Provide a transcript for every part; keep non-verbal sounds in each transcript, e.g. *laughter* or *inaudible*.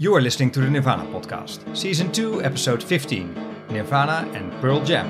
You are listening to the Nirvana Podcast, Season 2, Episode 15 Nirvana and Pearl Jam.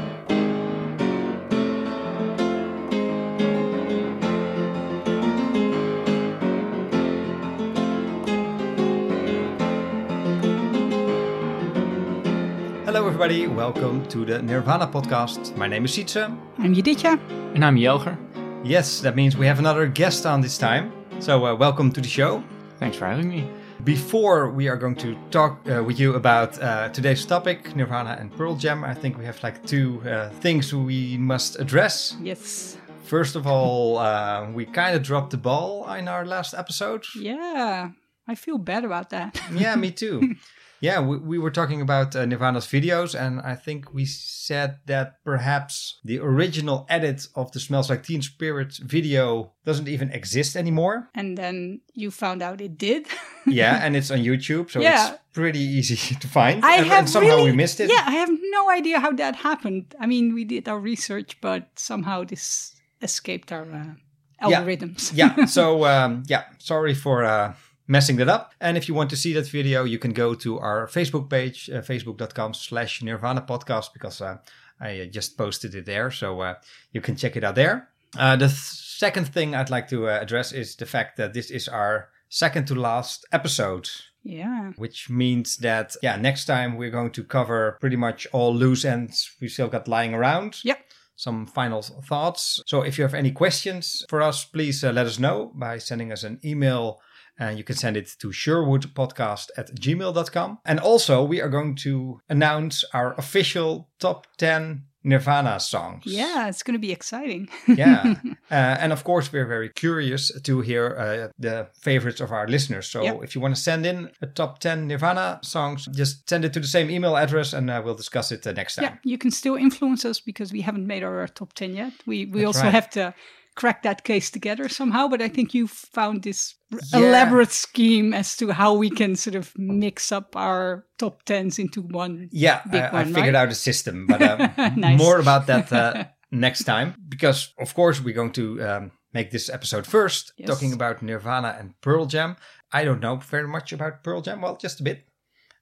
Hello, everybody. Welcome to the Nirvana Podcast. My name is Sietse. I'm Juditja. And I'm Jelger. Yes, that means we have another guest on this time. So, uh, welcome to the show. Thanks for having me. Before we are going to talk uh, with you about uh, today's topic, Nirvana and Pearl Jam, I think we have like two uh, things we must address. Yes. First of all, uh, we kind of dropped the ball in our last episode. Yeah. I feel bad about that. Yeah, me too. *laughs* yeah, we, we were talking about uh, Nirvana's videos, and I think we said that perhaps the original edit of the Smells Like Teen Spirit video doesn't even exist anymore. And then you found out it did. *laughs* yeah, and it's on YouTube, so Yeah. it's pretty easy *laughs* to find. I and, have and somehow really, we missed it. Yeah, I have no idea how that happened. I mean, we did our research, but somehow this escaped our uh, Yeah. algorithms. yeah. *laughs* So um, yeah, sorry for uh, messing that up. And if you want to see that video, you can go to our Facebook page, uh, facebook.com slash Nirvana podcast, because uh, I uh, just posted it there. So uh, you can check it out there. Uh, the th- second thing I'd like to uh, address is the fact that this is our second to last episode. yeah. Which means that, yeah, next time we're going to cover pretty much all loose ends we still got lying around Yep. some final thoughts. So if you have any questions for us, please uh, let us know by sending us an email. And you can send it to sherwoodpodcast at gmail.com. And also, we are going to announce our official top 10 Nirvana songs. Yeah, it's going to be exciting. yeah. *laughs* Uh, and of course, we're very curious to hear uh, the favorites of our listeners. So Yep. if you want to send in a top 10 Nirvana songs, just send it to the same email address and uh, we'll discuss it uh, next time. yeah, you can still influence us because we haven't made our top 10 yet. We, we That's also right. have to crack that case together somehow, but I think you found this Yeah. elaborate scheme as to how we can sort of mix up our top 10s into one. Yeah, Big I, I figured right? out a system, but um, *laughs* Nice. more about that uh, *laughs* next time. Because, of course, we're going to um, make this episode first, Yes. talking about Nirvana and Pearl Jam. I don't know very much about Pearl Jam. Well, just a bit.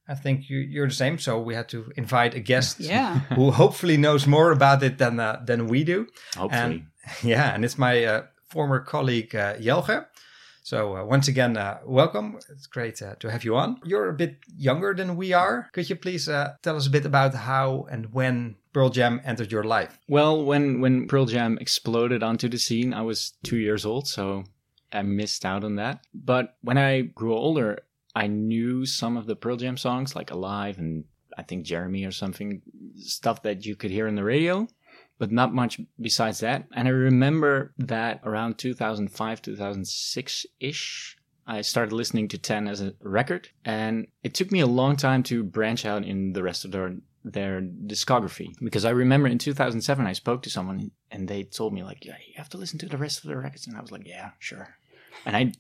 I think you, you're the same, so we had to invite a guest Yeah. who hopefully knows more about it than uh, than we do. Hopefully. *laughs* Yeah, and it's my uh, former colleague uh, Jelge. So uh, once again, uh, welcome. It's great uh, to have you on. You're a bit younger than we are. Could you please uh, tell us a bit about how and when Pearl Jam entered your life? well, when, when Pearl Jam exploded onto the scene, I was two years old, so I missed out on that. But when I grew older, I knew some of the Pearl Jam songs, like Alive and I think Jeremy or something, stuff that you could hear on the radio, but not much besides that. And I remember that around 2005, 2006 ish, I started listening to 10 as a record, and it took me a long time to branch out in the rest of their their discography because I remember in 2007 I spoke to someone and they told me like, yeah, you have to listen to the rest of the records, and I was like, yeah, sure. And I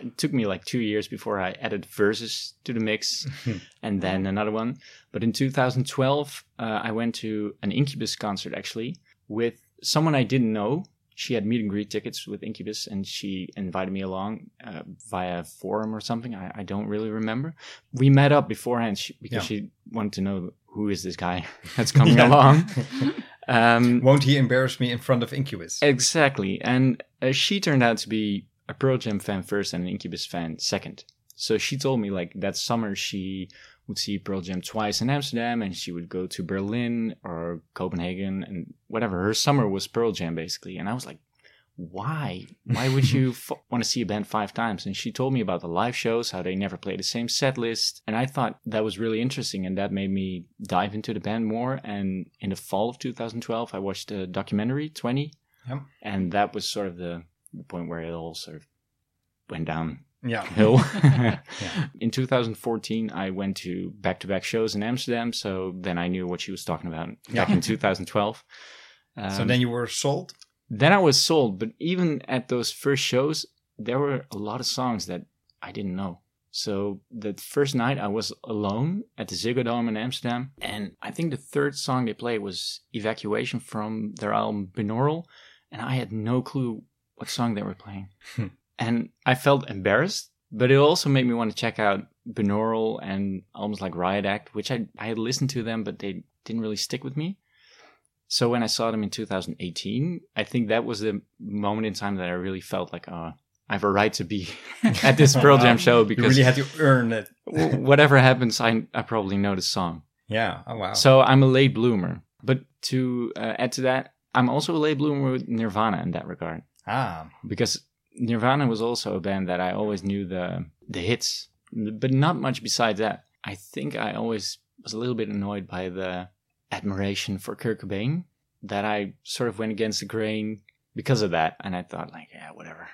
it took me like two years before I added verses to the mix, *laughs* and then another one. But in 2012, uh, I went to an Incubus concert actually with someone I didn't know. She had meet and greet tickets with Incubus, and she invited me along uh, via forum or something. I, I don't really remember. We met up beforehand she, because Yeah. she wanted to know who is this guy *laughs* that's *laughs* coming along. Um, Won't he embarrass me in front of Incubus? Exactly. And uh, she turned out to be a Pearl Jam fan first and an Incubus fan second. So she told me like that summer she would see Pearl Jam twice in Amsterdam and she would go to Berlin or Copenhagen and whatever. Her summer was Pearl Jam basically. And I was like, why? Why would you *laughs* f- want to see a band five times? And she told me about the live shows, how they never play the same set list. And I thought that was really interesting. And that made me dive into the band more. And in the fall of 2012, I watched a documentary 20 Yep. and that was sort of the, the point where it all sort of went downhill. *laughs* *laughs* Yeah. In 2014, I went to back-to-back shows in Amsterdam, so then I knew what she was talking about back Yeah. in 2012. Um, so then you were sold? then I was sold, but even at those first shows, there were a lot of songs that I didn't know. So the first night I was alone at the Ziggo Dome in Amsterdam, and I think the third song they played was "Evacuation" from their album Binaural, and I had no clue what song they were playing, Hmm. and I felt embarrassed. But it also made me want to check out binaural and almost like Riot Act, which I I had listened to them, but they didn't really stick with me. So when I saw them in 2018, I think that was the moment in time that I really felt like, oh, I have a right to be *laughs* at this Pearl Jam show because You really had to earn it. whatever happens, I I probably know the song. Yeah. Oh wow. So I'm a late bloomer. But to uh, add to that, I'm also a late bloomer with Nirvana in that regard ah. because Nirvana was also a band that I always knew the the hits, but not much besides that. I think I always was a little bit annoyed by the admiration for Kurt Cobain that I sort of went against the grain because of that, and I thought like, yeah, whatever.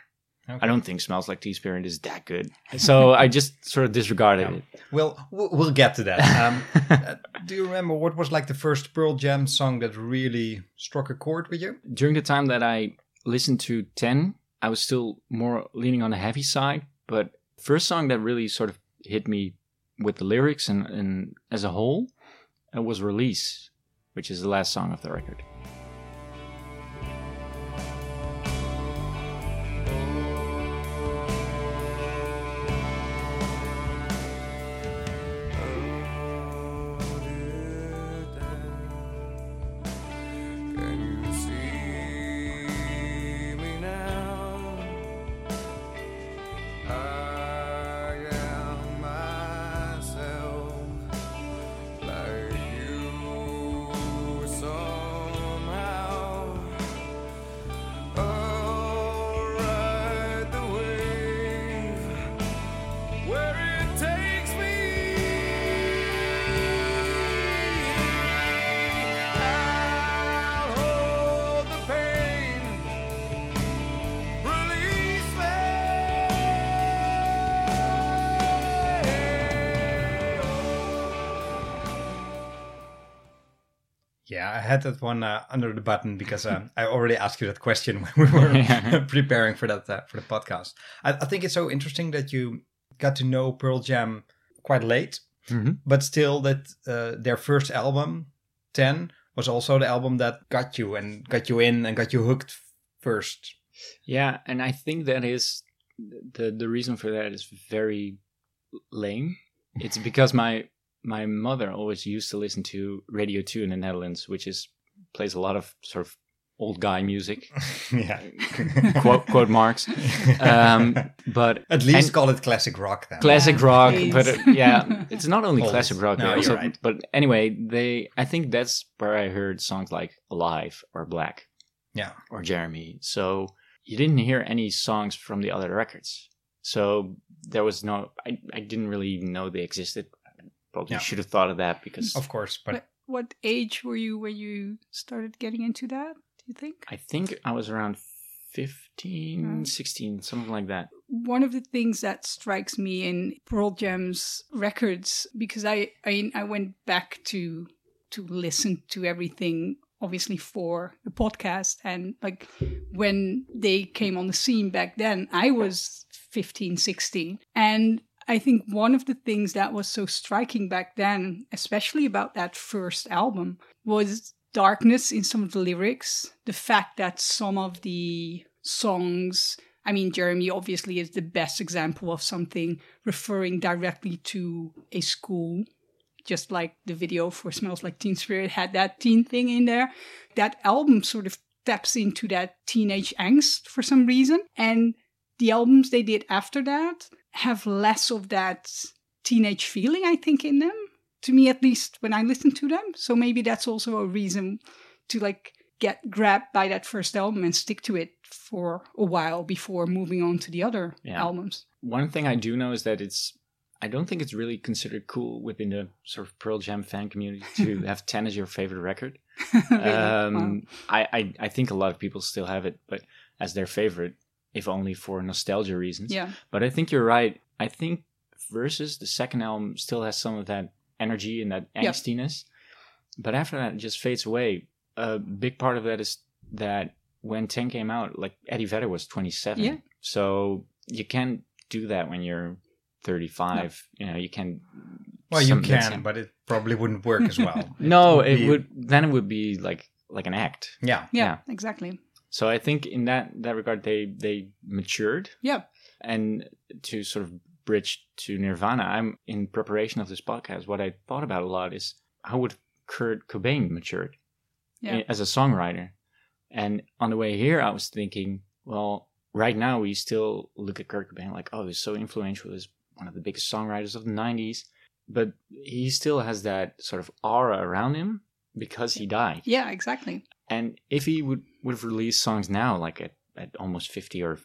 Okay. I don't think "Smells Like Teen Spirit" is that good, so I just sort of disregarded Yeah. it. Well, we'll get to that. Um, uh, do you remember what was like the first Pearl Jam song that really struck a chord with you? during the time that I listened to 10, I was still more leaning on the heavy side. But first song that really sort of hit me with the lyrics and, and as a whole was Release, which is the last song of the record. Yeah, I had that one uh, under the button because um, I already asked you that question when we *laughs* were Yeah. *laughs* preparing for that uh, for the podcast. I, I think it's so interesting that you got to know Pearl Jam quite late, Mhm. but still that uh, their first album, Ten, was also the album that got you and got you in and got you hooked first. Yeah, and I think that is the the reason for that is very lame. It's because my my mother always used to listen to Radio 2 in the Netherlands, which is plays a lot of sort of old guy music, *laughs* yeah, *laughs* quote quote marks. Um, but At least call it classic rock then. classic Yeah, rock please. but uh, yeah *laughs* it's not only Always. classic rock No, you're also, right. but anyway they i think that's where i heard songs like alive or black yeah, or jeremy so you didn't hear any songs from the other records so there was no i, I didn't really even know they existed probably Yeah. should have thought of that because of course. But What, what age were you when you started getting into that? Do you think? i think i was around 15 Mm. 16 something like that one of the things that strikes me in Pearl Jam's records because I I, I went back to to listen to everything obviously for the podcast and like when they came on the scene back then I was 15 16 and I think one of the things that was so striking back then especially about that first album was darkness in some of the lyrics the fact that some of the songs I mean, Jeremy obviously is the best example of something referring directly to a school, just like the video for Smells Like Teen Spirit had that teen thing in there. That album sort of taps into that teenage angst for some reason. And the albums they did after that have less of that teenage feeling, I think, in them. To me, at least, when I listen to them. So maybe that's also a reason to like get grabbed by that first album and stick to it for a while before moving on to the other Yeah. albums. One thing I do know is that it's I don't think it's really considered cool within the sort of Pearl Jam fan community *laughs* to have 10 as your favorite record. *laughs* Really? Wow. Um, I, I I think a lot of people still have it, but as their favorite, if only for nostalgia reasons. Yeah, But I think you're right. I think Versus, the second album, still has some of that energy and that Yeah. angstiness. But after that, it just fades away. A big part of that is that when 10 came out, like Eddie Vedder was 27. Yeah. So you can't do that when you're 35. You know, you can. well, you some- can, but it probably wouldn't work as well. *laughs* No, would it be- would. Then it would be like like an act. Yeah, yeah, Yeah. exactly. So I think in that that regard, they they matured Yeah, and to sort of bridge to Nirvana. I'm in preparation of this podcast. What I thought about a lot is how would Kurt Cobain matured Yeah. as a songwriter. And on the way here, I was thinking, well, right now we still look at Kurt Cobain like, oh, he's so influential. He's one of the biggest songwriters of the 90s. But he still has that sort of aura around him because he died. Yeah, exactly. And if he would, would have released songs now, like at, at almost 50 or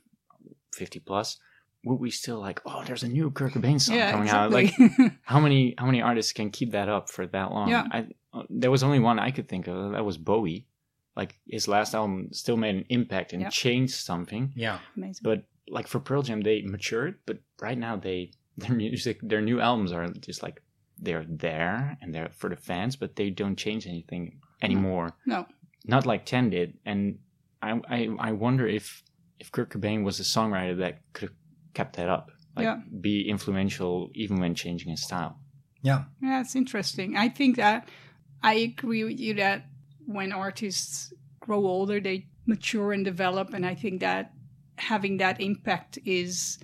50 plus, would we still like, oh, there's a new Kurt Cobain song yeah, coming out? Like, *laughs* how many how many artists can keep that up for that long? Yeah. I, uh, there was only one I could think of. That was Bowie. Like his last album still made an impact and Yeah. changed something. Yeah. Amazing. But like for Pearl Jam, they matured. But right now, they their *laughs* music, their new albums are just like they're there and they're for the fans, but they don't change anything mm. anymore. No. Not like Ten did. And I I, I wonder if if Kurt Cobain was a songwriter that could have kept that up. Like Yeah. be influential even when changing his style. Yeah. Yeah, it's interesting. I think that I agree with you that when artists grow older, they mature and develop, and I think that having that impact is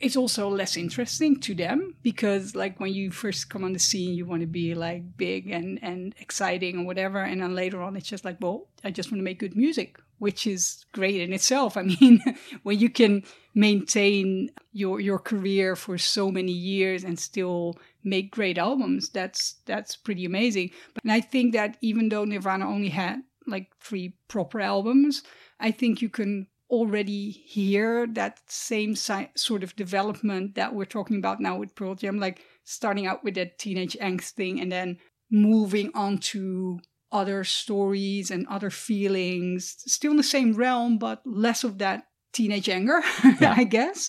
it's also less interesting to them because like when you first come on the scene you want to be like big and and exciting or whatever and then later on it's just like well i just want to make good music which is great in itself. *laughs* I mean when you can maintain your your career for so many years and still make great albums that's that's pretty amazing. But i think that even though nirvana only had like three proper albums i think you can already hear that same si- sort of development that we're talking about now with Pearl Jam, like starting out with that teenage angst thing and then moving on to other stories and other feelings, still in the same realm, but less of that teenage anger, *laughs* Yeah. I guess.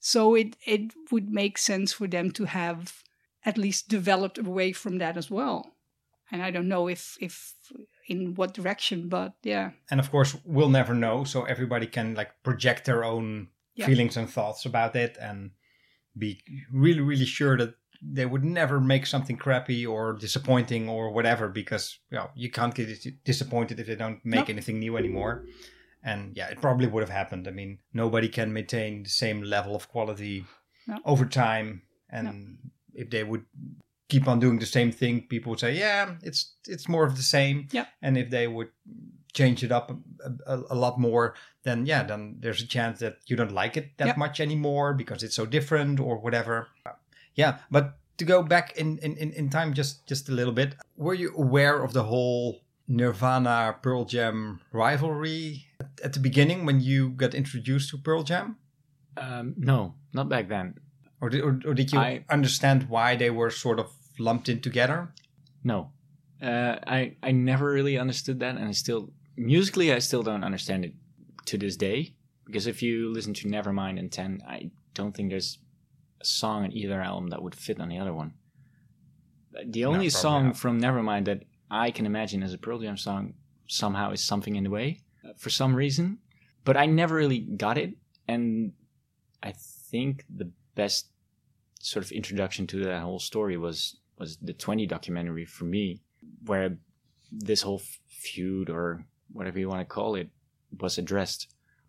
So it it would make sense for them to have at least developed away from that as well. And I don't know if if in what direction, but yeah. And of course, we'll never know. So everybody can like project their own Yeah. feelings and thoughts about it and be really, really sure that they would never make something crappy or disappointing or whatever because you know you can't get disappointed if they don't make Nope. anything new anymore. And yeah, it probably would have happened. I mean, nobody can maintain the same level of quality No. over time. And if they would keep on doing the same thing, people would say, "Yeah, it's it's more of the same." Yeah. And if they would change it up a, a, a lot more, then yeah, then there's a chance that you don't like it that Yep. much anymore because it's so different or whatever. Yeah, but to go back in, in, in, in time just just a little bit, were you aware of the whole Nirvana Pearl Jam rivalry at, at the beginning when you got introduced to Pearl Jam? Um, no, not back then. Or did, or, or did you I- understand why they were sort of lumped in together? No, uh, I I never really understood that, and I still musically I still don't understand it to this day. Because if you listen to Nevermind and Ten, I don't think there's a song on either album that would fit on the other one. The only probably song not. from Nevermind that I can imagine as a Pearl Jam song somehow is something in the way uh, for some reason, but I never really got it, and I think the best sort of introduction to that whole story was was the 20 documentary for me where this whole feud or whatever you want to call it was addressed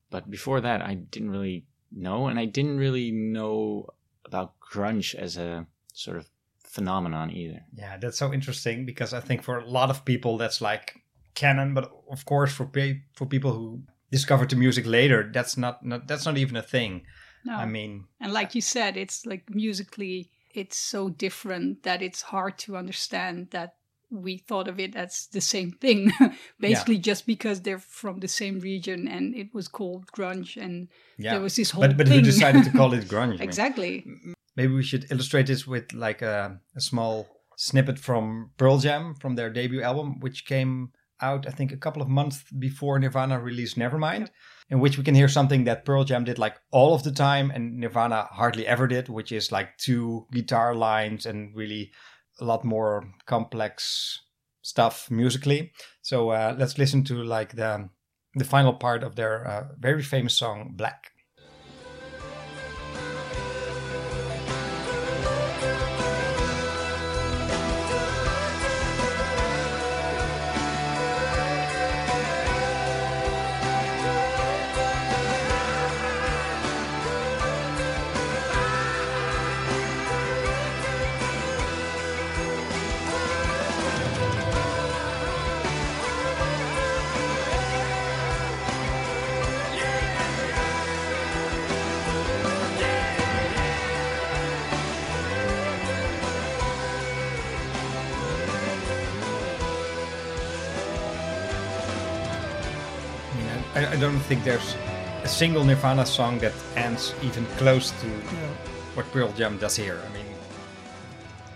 but before that i didn't really know and i didn't really know about grunge as a sort of phenomenon either Yeah, that's so interesting because I think for a lot of people that's like canon, but of course for pe- for people who discovered the music later, that's not, not that's not even a thing. No. I mean, And like uh, you said, it's like musically, it's so different that it's hard to understand that we thought of it as the same thing, *laughs* basically just because they're from the same region and it was called grunge and yeah. there was this whole But but thing. who decided to call it *laughs* grunge? Exactly. Maybe we should illustrate this with like a, a small snippet from Pearl Jam from their debut album, which came out I think a couple of months before Nirvana released Nevermind, in which we can hear something that Pearl Jam did like all of the time and Nirvana hardly ever did, which is like two guitar lines and really a lot more complex stuff musically. So uh, let's listen to like the the final part of their uh, very famous song Black. Black I, I don't think there's a single Nirvana song that ends even close to what Pearl Jam does here. I mean,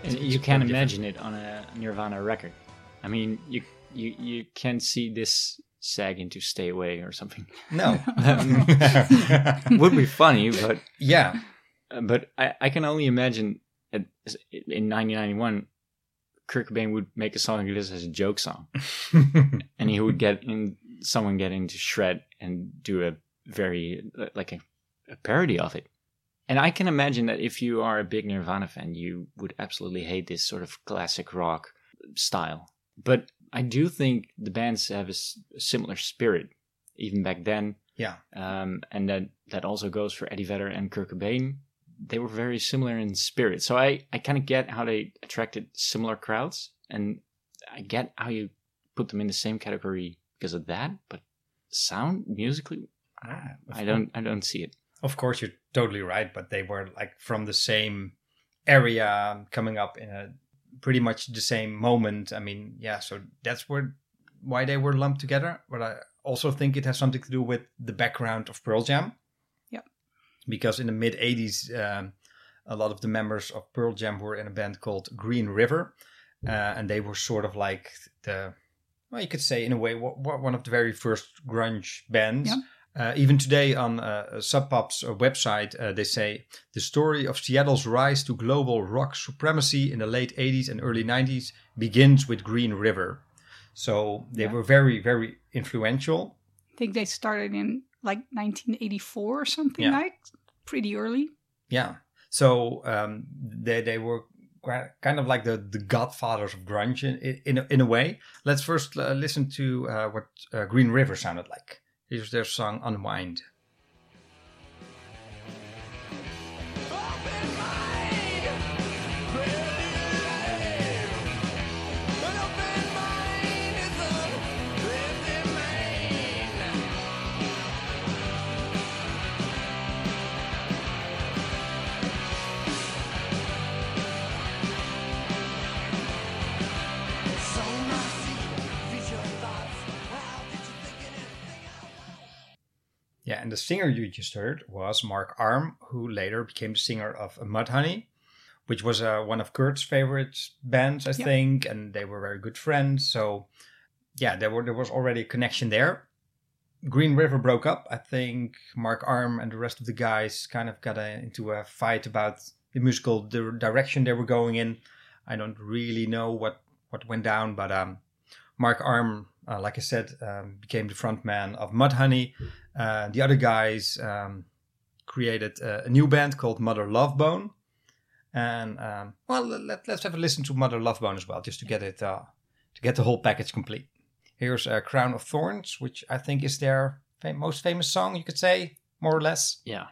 And it's you can't totally imagine it on a Nirvana record. I mean, you you you can't see this sag into "Stay Away" or something. no. *laughs* *laughs* Would be funny, but yeah, uh, but I, I can only imagine at, in 1991, Kurt Cobain would make a song like this as a joke song, *laughs* and he would get in someone get into shred and do a very like a, a parody of it. And I can imagine that if you are a big Nirvana fan, you would absolutely hate this sort of classic rock style. But I do think the bands have a, s- a similar spirit, even back then. yeah, Um, and that, that also goes for Eddie Vedder and Kurt Cobain. They were very similar in spirit. So I, I kind of get how they attracted similar crowds. And I get how you put them in the same category because of that. But sound, musically, Ah, I don't I don't see it. Of course, you're totally right, but they were like from the same area, coming up in a pretty much the same moment. I mean, yeah, so that's where why they were lumped together. But I also think it has something to do with the background of Pearl Jam. Yeah. Because in the mid '80s, um, a lot of the members of Pearl Jam were in a band called Green River, uh, and they were sort of like the well, you could say in a way wa- wa- one of the very first grunge bands. Yep. Uh, even today on uh, Sub Pop's uh, website, uh, they say the story of Seattle's rise to global rock supremacy in the late 80s and early 90s begins with Green River. So they Yeah. were very, very influential. I think they started in like 1984 or something Yeah. like pretty early. Yeah. So um, they they were kind of like the, the godfathers of grunge in in a, in a way. Let's first uh, listen to uh, what uh, Green River sounded like. Here's their song Unwind. And the singer you just heard was Mark Arm, who later became the singer of Mudhoney, which was uh, one of Kurt's favorite bands, I Yeah. think, and they were very good friends. So, yeah, there were there was already a connection there. Green River broke up. I think Mark Arm and the rest of the guys kind of got a, into a fight about the musical di- direction they were going in. I don't really know what what went down, but um, Mark Arm, uh, like I said, um, became the frontman of Mudhoney. Uh, the other guys um, created uh, a new band called Mother Love Bone. And um, well, let, let's have a listen to Mother Love Bone as well, just to get it uh, to get the whole package complete. Here's uh, Crown of Thorns, which I think is their fam- most famous song, you could say, more or less. Yeah.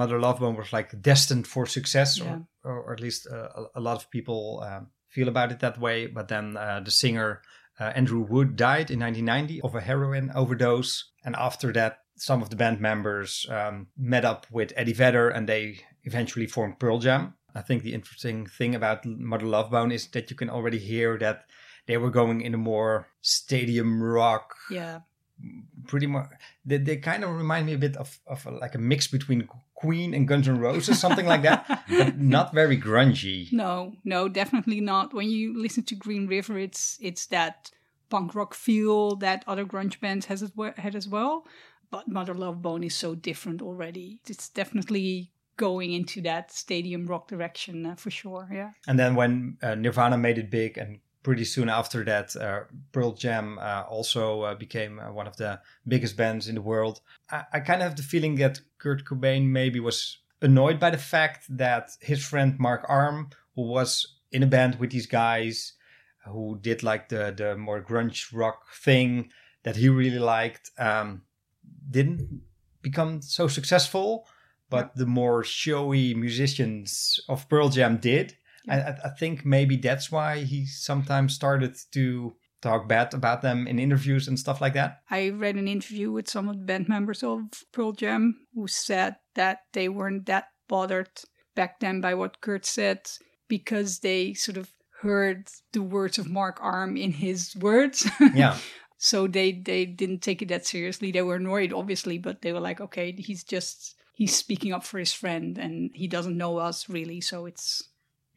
Mother Love Bone was like destined for success, Yeah. or, or at least uh, a, a lot of people um, feel about it that way. But then uh, the singer uh, Andrew Wood died in 1990 of a heroin overdose, and after that, some of the band members um, met up with Eddie Vedder, and they eventually formed Pearl Jam. I think the interesting thing about Mother Love Bone is that you can already hear that they were going in a more stadium rock Yeah. pretty much they, they kind of remind me a bit of, of like a mix between queen and guns n' roses something like that but *laughs* not very grungy No, no, definitely not. When you listen to Green River, it's it's that punk rock feel that other grunge bands has as well, had as well. But Mother Love Bone is so different already. It's definitely going into that stadium rock direction uh, for sure. Yeah. and then when uh, nirvana made it big and pretty soon after that uh, pearl jam uh, also uh, became uh, one of the biggest bands in the world i, I kind of have the feeling that kurt cobain maybe was annoyed by the fact that his friend Mark Arm, who was in a band with these guys, who did like the the more grunge rock thing that he really liked, um, didn't become so successful. But the more showy musicians of Pearl Jam did. I, I I think maybe that's why he sometimes started to talk bad about them in interviews and stuff like that. I read an interview with some of the band members of Pearl Jam who said that they weren't that bothered back then by what Kurt said because they sort of heard the words of Mark Arm in his words. *laughs* Yeah. so they they didn't take it that seriously. They were annoyed, obviously, but they were like, okay, he's just he's speaking up for his friend, and he doesn't know us really, so it's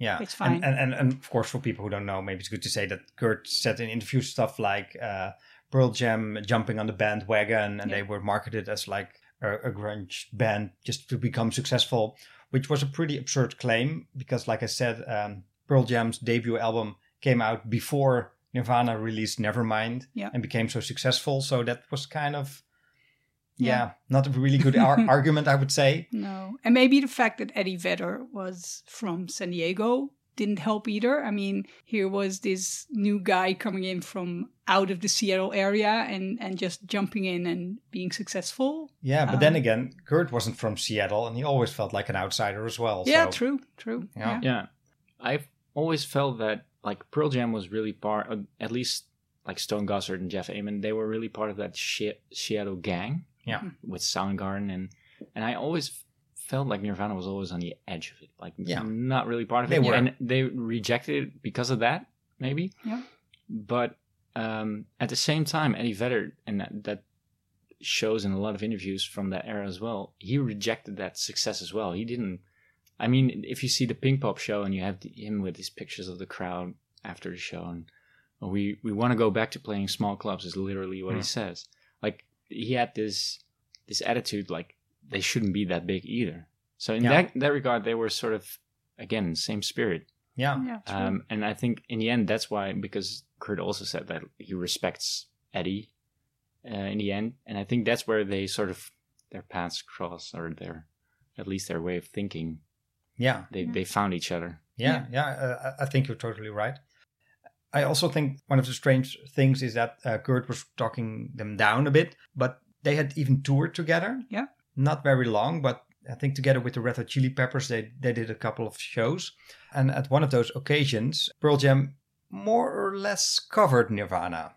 Yeah, It's fine. And, and, and and of course, for people who don't know, maybe it's good to say that Kurt said in interviews stuff like uh, Pearl Jam jumping on the bandwagon, and Yeah. they were marketed as like a, a grunge band just to become successful, which was a pretty absurd claim because, like I said, um, Pearl Jam's debut album came out before Nirvana released Nevermind Yeah. and became so successful. So that was kind of, yeah, Yeah. not a really good ar- *laughs* argument, I would say. No. And maybe the fact that Eddie Vedder was from San Diego didn't help either. I mean, here was this new guy coming in from out of the Seattle area and, and just jumping in and being successful. Yeah, but then Um, again, Kurt wasn't from Seattle, and he always felt like an outsider as well. yeah, so, true, true. Yeah. Yeah, I've always felt that like Pearl Jam was really part, of, at least like Stone Gossard and Jeff Ament, they were really part of that She- Seattle gang. Yeah. with Soundgarden and and I always felt like Nirvana was always on the edge of it, like Yeah. not really part of They it, were. and they rejected it because of that, maybe. Yeah. But um, at the same time, Eddie Vedder, and that, that shows in a lot of interviews from that era as well, he rejected that success as well. He didn't. I mean, if you see the Pinkpop show and you have the, him with these pictures of the crowd after the show, and "Oh, we we want to go back to playing small clubs is literally what he Mm. says. Like he had this this attitude, like they shouldn't be that big either. So in Yeah. that that regard, they were sort of again same spirit. Yeah, Yeah, true. Um, and I think in the end, that's why because Kurt also said that he respects Eddie uh, in the end, and I think that's where they sort of their paths cross, or their at least their way of thinking. yeah, They Yeah. they found each other. yeah, yeah. uh, I I think you're totally right. I also think one of the strange things is that uh, Kurt was talking them down a bit, but they had even toured together. Yeah. Not very long, but I think together with the Red Hot Chili Peppers, they, they did a couple of shows. And at one of those occasions, Pearl Jam more or less covered Nirvana.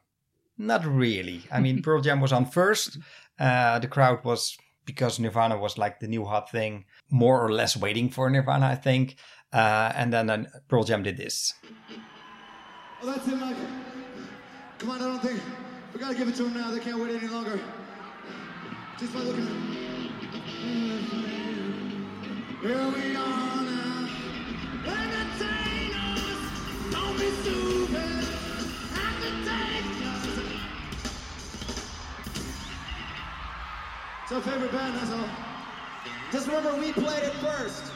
Not really. I mean, *laughs* Pearl Jam was on first. Uh, the crowd was, because Nirvana was like the new hot thing, more or less waiting for Nirvana, I think. Uh, and then uh, Pearl Jam did this. Oh, that's it, Mike. Come on, I don't think we gotta give it to them now. They can't wait any longer. Just by looking. Here we are now. Entertainers, don't be stupid. It's our favorite band, that's all. Just remember, we played it first.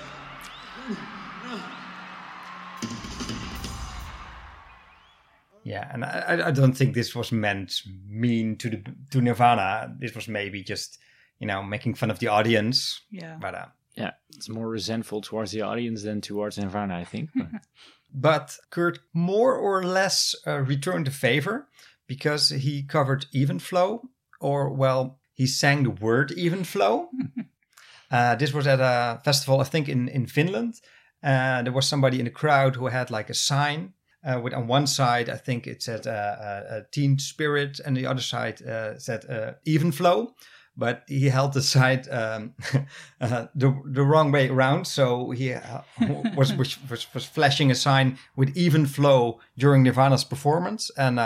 Yeah, and I, I- I don't think this was meant mean to the to Nirvana. This was maybe just you know making fun of the audience. yeah. But uh, Yeah, it's more resentful towards the audience than towards Nirvana, I think. But *laughs* but Kurt more or less uh, returned the favor because he covered Even Flow, or well, he sang the word Even Flow. *laughs* uh, this was at a festival, I think, in in Finland. Uh, there was somebody in the crowd who had like a sign. Uh, with on one side, I think it said uh, uh, Teen Spirit, and the other side uh, said uh, Even Flow. But he held the side um, *laughs* the the wrong way around, so he *laughs* was, was was flashing a sign with Even Flow during Nirvana's performance, and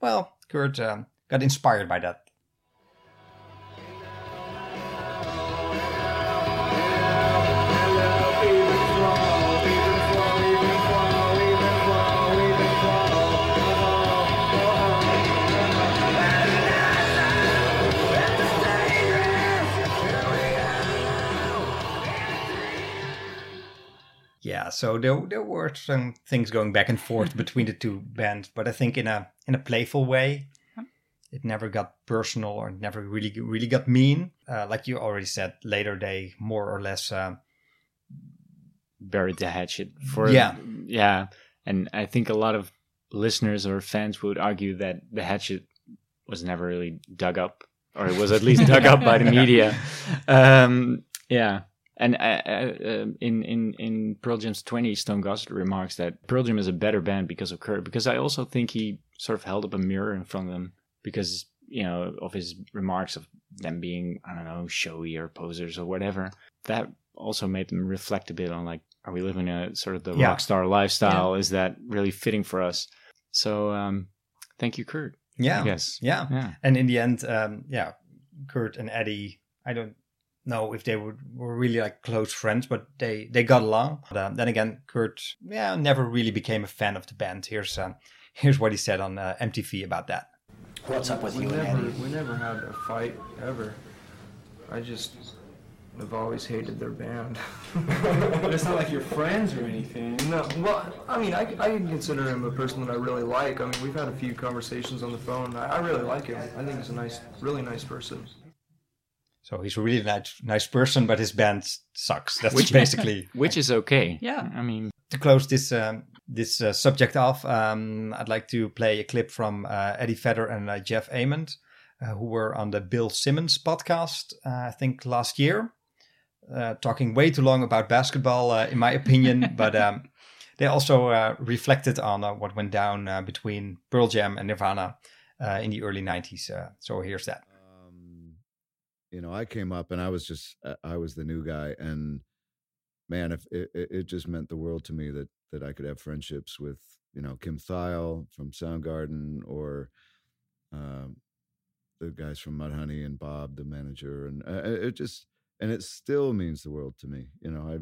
well, Kurt um, got inspired by that. Yeah, so there there were some things going back and forth between the two bands, but I think in a in a playful way. It never got personal or never really really got mean. Uh, like you already said, later they more or less uh, buried the hatchet for Yeah. yeah and i think a lot of listeners or fans would argue that the hatchet was never really dug up or it was at least dug up by the *laughs* media um yeah and uh, uh, um, in in in Pearl Jam's 20, Stone Gossard remarks that Pearl Jam is a better band because of Kurt. Because I also think he sort of held up a mirror in front of them because you know of his remarks of them being I don't know showy or posers or whatever. That also made them reflect a bit on like, are we living a sort of the Yeah. rock star lifestyle? Is that really fitting for us? So um, thank you, Kurt. Yeah. Guess. Yeah. Yeah. And in the end, um, yeah, Kurt and Eddie, I don't know if they were, were really like close friends, but they, they got along. But, um, then again, Kurt, yeah, never really became a fan of the band. Here's um, here's what he said on uh, MTV about that. What's up with We you and never, Eddie? we never had a fight ever. I just have always hated their band. But it's not like you're friends or anything. no, well, I mean, I, I can consider him a person that I really like. I mean, we've had a few conversations on the phone. I, I really like him. I think he's a nice, really nice person. So he's a really nice, nice person, but his band sucks. That's basically *laughs* Which is okay. Yeah. I mean, to close this um, this uh, subject off, um, I'd like to play a clip from uh, Eddie Vedder and uh, Jeff Ament, uh, who were on the Bill Simmons podcast, uh, I think last year, uh, talking way too long about basketball, uh, in my opinion. *laughs* but um, they also uh, reflected on uh, what went down uh, between Pearl Jam and Nirvana uh, in the early 90s. Uh, so here's that. You know, I came up and I was just uh, I was the new guy, and man, if it, it it just meant the world to me that that I could have friendships with you know Kim Thayil from Soundgarden or um, the guys from Mudhoney and Bob, the manager, and uh, it just and it still means the world to me. You know, I.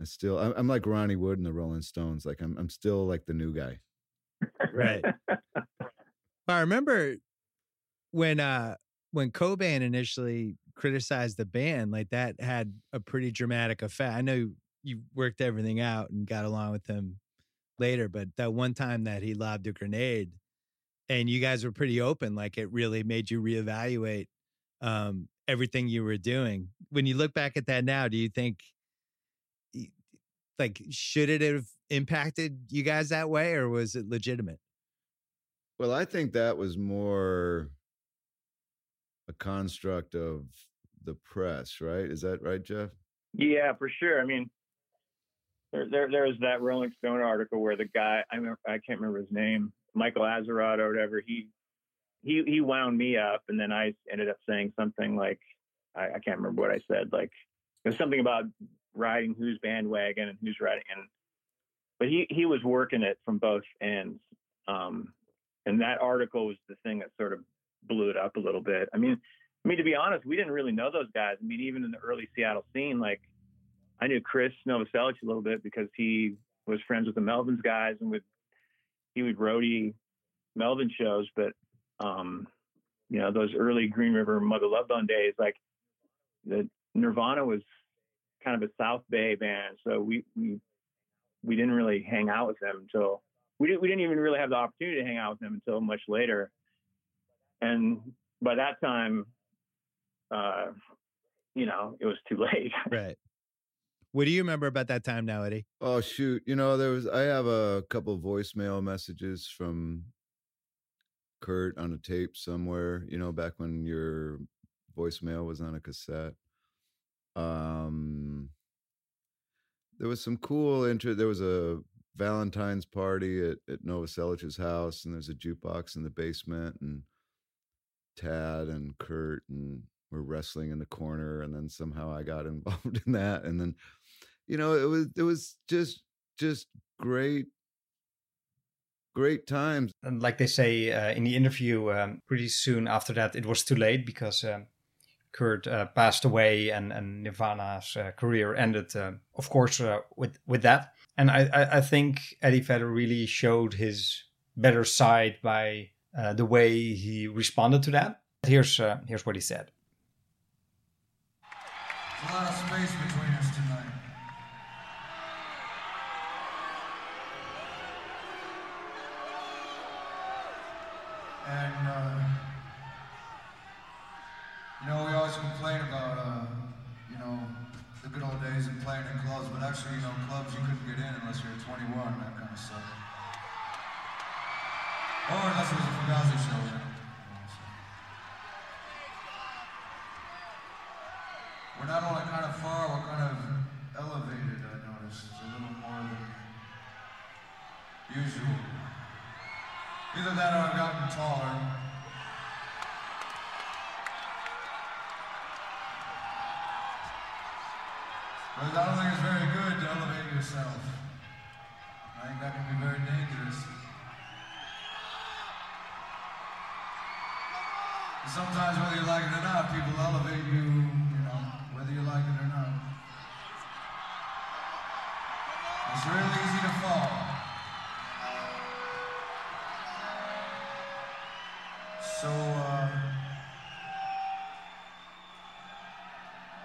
I still, I'm, I'm like Ronnie Wood and the Rolling Stones. Like I'm, I'm still like the new guy. Right. *laughs* I remember when uh when Cobain initially criticized the band, like that had a pretty dramatic effect. I know you worked everything out and got along with him later, but that one time that he lobbed a grenade and you guys were pretty open, like it really made you reevaluate um everything you were doing. When you look back at that now, do you think like should it have impacted you guys that way or was it legitimate? Well, I think that was more a construct of the press, right? Is that right, Jeff? Yeah, for sure. I mean, there, there, there was that Rolling Stone article where the guy, I remember, I can't remember his name, Michael Azerrad or whatever. He, he, he wound me up, and then I ended up saying something like, I, I can't remember what I said. Like, it was something about riding whose bandwagon and who's riding, and but he, he was working it from both ends. Um, and that article was the thing that sort of blew it up a little bit. I mean, I mean, to be honest, we didn't really know those guys. I mean, even in the early Seattle scene, like I knew Chris Novoselic a little bit because he was friends with the Melvins guys and would he would roadie Melvin shows. But um, you know, those early Green River Mother Love Bone days, like the Nirvana was kind of a South Bay band, so we we we didn't really hang out with them until we didn't we didn't even really have the opportunity to hang out with them until much later. And by that time, uh, you know, it was too *laughs* late. Right. What do you remember about that time now, Eddie? Oh shoot! You know, there was I have a couple of voicemail messages from Kurt on a tape somewhere. You know, back when your voicemail was on a cassette. Um, there was some cool intro. There was a Valentine's party at at Novoselic's house, and there's a jukebox in the basement, and Tad and Kurt and were wrestling in the corner, and then somehow I got *laughs* involved in that, and then you know it was it was just just great great times And like they say uh, in the interview, um, pretty soon after that, it was too late because um, Kurt uh, passed away and, and Nirvana's uh, career ended, uh, of course, uh, with, with that. And I, I, I think Eddie Vedder really showed his better side by uh, the way he responded to that. Here's, uh, here's what he said. There's a lot of space between us tonight. And, uh, you know, we always complain about, uh, you know, the good old days and playing in clubs, but actually, you know, clubs you couldn't get in unless you were 21, that kind of stuff. Or unless it was a Fugazi show. We're not only kind of far, we're kind of elevated, I noticed. It's a little more than usual. Either that or I've gotten taller. But I don't think it's very good to elevate yourself. I think that can be very dangerous. Sometimes, whether you like it or not, people elevate you, you know, whether you like it or not. It's real easy to fall. So, uh,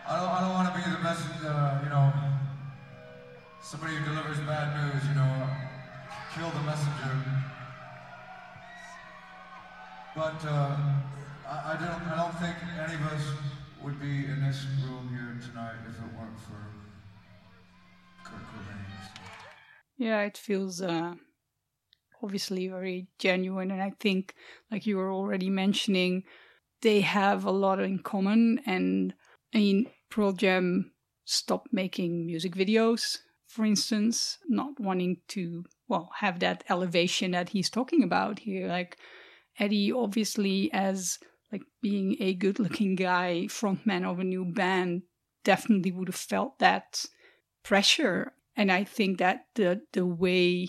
I don't, I don't want to be the message, uh, you know, somebody who delivers bad news, you know, kill the messenger. But uh, I, I don't, I don't think any of us would be in this room here tonight if it weren't for Kurt Cobain. Yeah, it feels uh, obviously very genuine. And I think, like you were already mentioning, they have a lot in common. And I mean, Pearl Jam stopped making music videos, for instance, not wanting to, well, have that elevation that he's talking about here. Like Eddie, obviously, as like being a good looking guy, frontman of a new band, definitely would have felt that pressure. And I think that the the way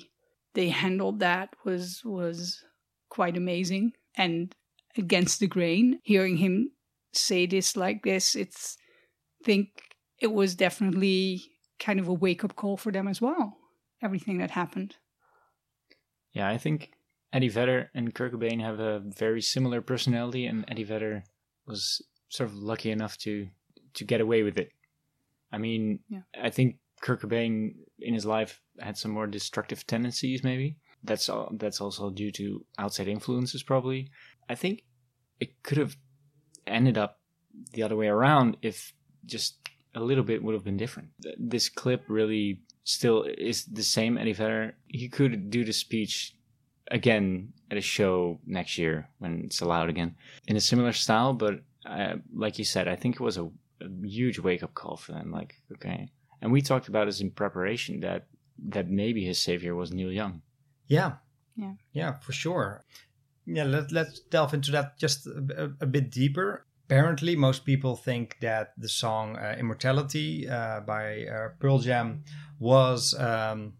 they handled that was was quite amazing and against the grain. Hearing him say this like this, it's I think it was definitely kind of a wake up call for them as well. Everything that happened. Yeah, I think Eddie Vedder and Kurt Cobain have a very similar personality, and Eddie Vedder was sort of lucky enough to to get away with it. I mean, Yeah. I think Kurt Cobain in his life had some more destructive tendencies. Maybe that's all, that's also due to outside influences. Probably, I think it could have ended up the other way around if just a little bit would have been different. This clip really still is the same Eddie Vedder. He could do the speech again at a show next year when it's allowed again in a similar style, but uh, like you said, I think it was a, a huge wake up call for them. Like, okay, and we talked about this in preparation that that maybe his savior was Neil Young. Yeah. Yeah. Yeah, for sure. Yeah, let, let's delve into that just a, a- a bit deeper. Apparently, most people think that the song uh, Immortality uh, by uh, Pearl Jam was um,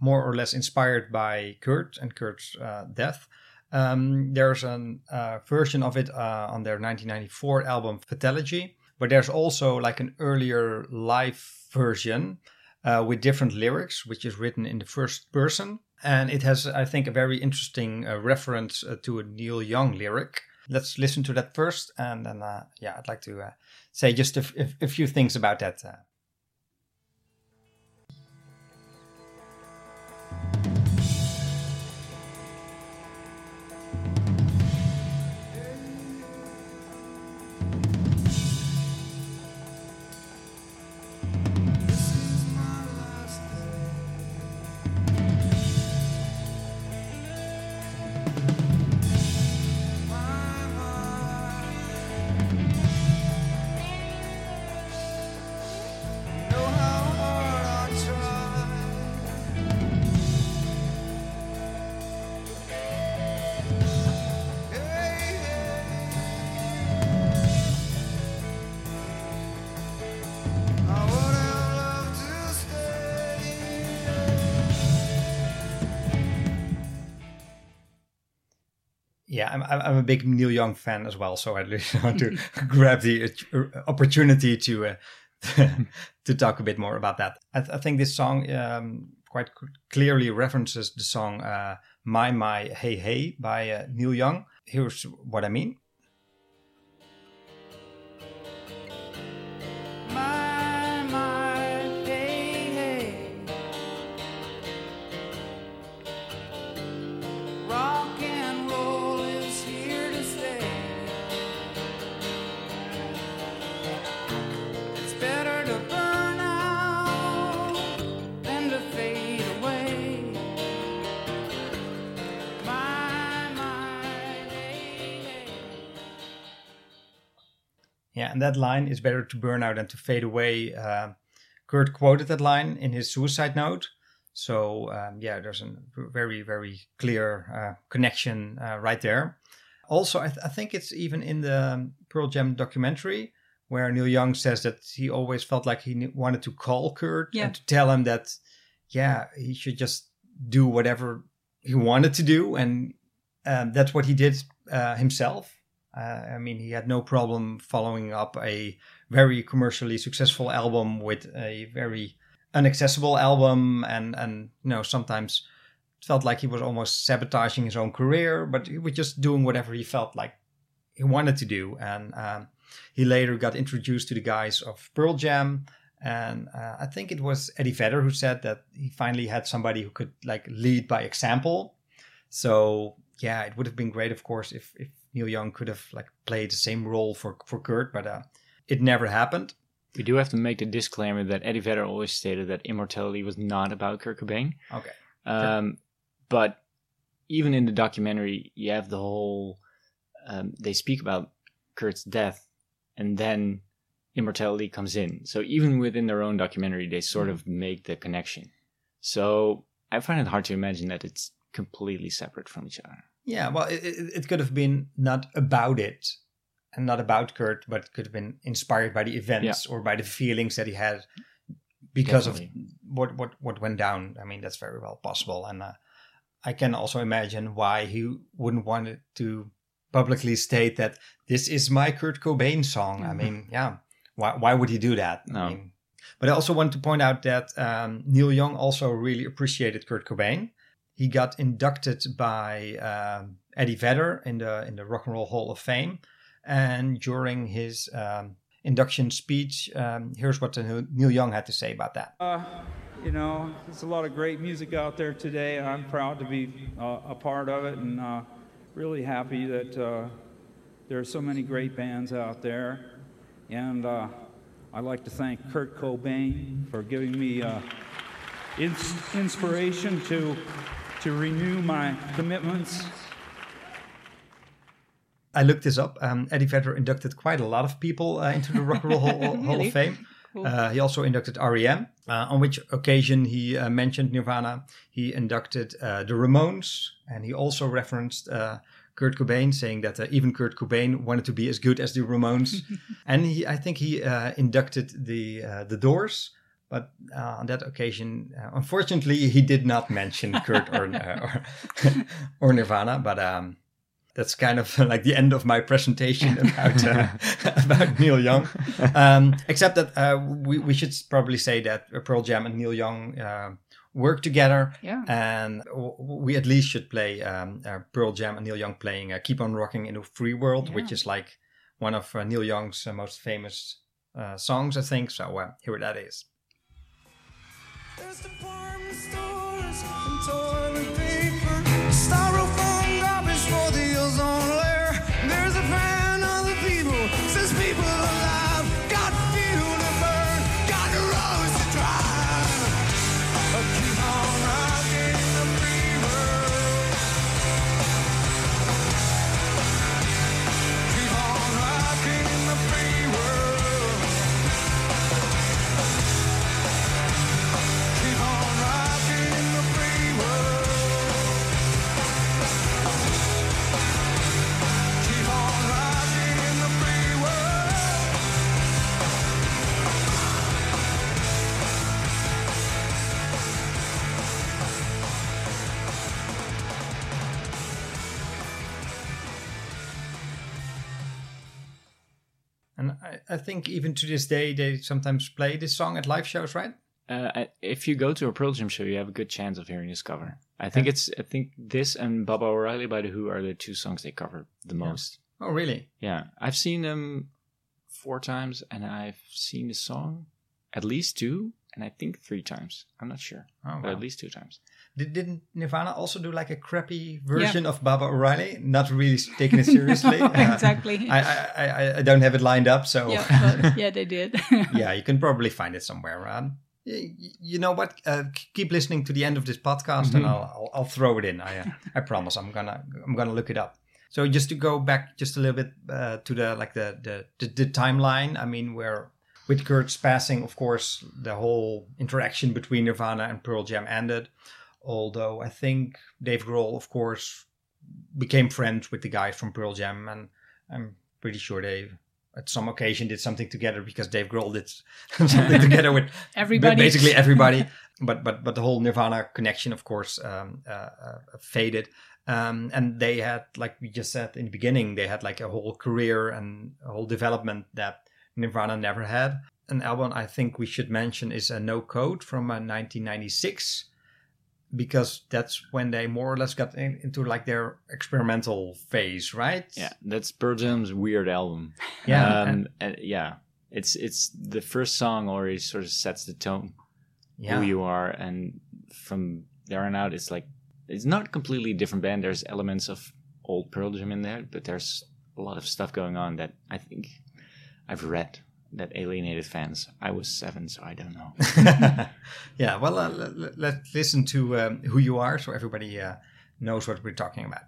more or less inspired by Kurt and Kurt's uh, death. Um, there's a uh, version of it uh, on their 1994 album Vitalogy, but there's also like an earlier live version uh, with different lyrics, which is written in the first person. And it has, I think, a very interesting uh, reference to a Neil Young lyric. Let's listen to that first, and then, uh, yeah, I'd like to uh, say just a, f- a few things about that. Uh, I'm, I'm a big Neil Young fan as well, so I *laughs* really want to *laughs* grab the uh, opportunity to uh, *laughs* to talk a bit more about that. I, th- I think this song um, quite clearly references the song uh, "My My Hey Hey" by uh, Neil Young. Here's what I mean. Yeah, and that line is better to burn out than to fade away. Uh, Kurt quoted that line in his suicide note. So um, yeah, there's a very very clear uh, connection uh, right there. Also, I, th- I think it's even in the Pearl Jam documentary where Neil Young says that he always felt like he wanted to call Kurt Yeah. and to tell him that yeah he should just do whatever he wanted to do, and um, that's what he did uh, himself. Uh, I mean, he had no problem following up a very commercially successful album with a very inaccessible album, and and you know sometimes it felt like he was almost sabotaging his own career, but he was just doing whatever he felt like he wanted to do, and um, he later got introduced to the guys of Pearl Jam. And uh, I think it was Eddie Vedder who said that he finally had somebody who could like lead by example. So yeah, it would have been great, of course, if, if Neil Young could have like played the same role for for Kurt, but uh, it never happened. We do have to make the disclaimer that Eddie Vedder always stated that Immortality was not about Kurt Cobain. Okay. Um, but even in the documentary, you have the whole. Um, they speak about Kurt's death, and then Immortality comes in. So even within their own documentary, they sort of make the connection. So I find it hard to imagine that it's completely separate from each other. Yeah, well, it, it, could have been not about it and not about Kurt, but could have been inspired by the events or by the feelings that he had because of what, what, what went down. I mean, that's very well possible. And uh, I can also imagine why he wouldn't want it to publicly state that this is my Kurt Cobain song. I mean, *laughs* yeah, why, why would he do that? No. I mean, but I also want to point out that um, Neil Young also really appreciated Kurt Cobain. He got inducted by um, Eddie Vedder in the in the Rock and Roll Hall of Fame, and during his um, induction speech, um, here's what Neil Young had to say about that. Uh, you know, there's a lot of great music out there today. I'm proud to be uh, a part of it and uh, really happy that uh, there are so many great bands out there. And uh, I'd like to thank Kurt Cobain for giving me uh, ins- inspiration to, to renew my commitments. I looked this up. Um, Eddie Vedder inducted quite a lot of people uh, into the Rock and Roll Hall, *laughs* Hall of Fame. Cool. Uh, he also inducted REM, uh, on which occasion he uh, mentioned Nirvana. He inducted uh, the Ramones, and he also referenced uh, Kurt Cobain, saying that uh, even Kurt Cobain wanted to be as good as the Ramones. *laughs* and he, I think he uh, inducted the uh, the Doors. But uh, on that occasion, uh, unfortunately, he did not mention Kurt or, *laughs* uh, or, *laughs* or Nirvana. But um, that's kind of *laughs* like the end of my presentation about uh, about Neil Young. Um, except that uh, we we should probably say that Pearl Jam and Neil Young uh, work together, Yeah. and w- we at least should play um, uh, Pearl Jam and Neil Young playing uh, "Keep on Rocking in a Free World," which is like one of uh, Neil Young's uh, most famous uh, songs, I think. So uh, here that is. There's department stores and toilet paper, styrofoam And I, I think even to this day, they sometimes play this song at live shows, right? Uh, if you go to a Pearl Jam show, you have a good chance of hearing this cover. I think it's I think this and Baba O'Riley by the Who are the two songs they cover the most. Oh, really? Yeah, I've seen them four times, and I've seen the song at least two, and I think three times. I'm not sure, Oh, but at least two times. Did, didn't Nirvana also do like a crappy version of Baba O'Riley? Not really taking it seriously. *laughs* No, Uh, exactly. *laughs* I, I, I, I don't have it lined up, so yeah, *laughs* yeah, they did. yeah, you can probably find it somewhere. Um, you know what? Uh, keep listening to the end of this podcast, and Mhm. I'll, I'll I'll throw it in. I uh, I promise. I'm gonna I'm gonna look it up. So just to go back just a little bit uh, to the like the, the the the timeline. I mean, where with Kurt's passing, of course, the whole interaction between Nirvana and Pearl Jam ended. Although I think Dave Grohl, of course, became friends with the guys from Pearl Jam, and I'm pretty sure they at some occasion did something together because Dave Grohl did *laughs* something *laughs* together with Everybody. basically *laughs* everybody. but but but the whole Nirvana connection, of course, um, uh, uh, faded. Um, and they had, like we just said in the beginning, they had like a whole career and a whole development that Nirvana never had. An album I think we should mention is a No Code from uh, 1996 because that's when they more or less got in, into like their experimental phase, right? Yeah, that's Pearl Jam's weird album. Yeah, um, and- and yeah, it's it's the first song already sort of sets the tone, Yeah. who you are, and from there on out, it's like it's not completely different band. There's elements of old Pearl Jam in there, but there's a lot of stuff going on that I think I've read that alienated fans. I was seven, so I don't know. *laughs* yeah, well, uh, let, let, let's listen to um, Who You Are so everybody uh, knows what we're talking about.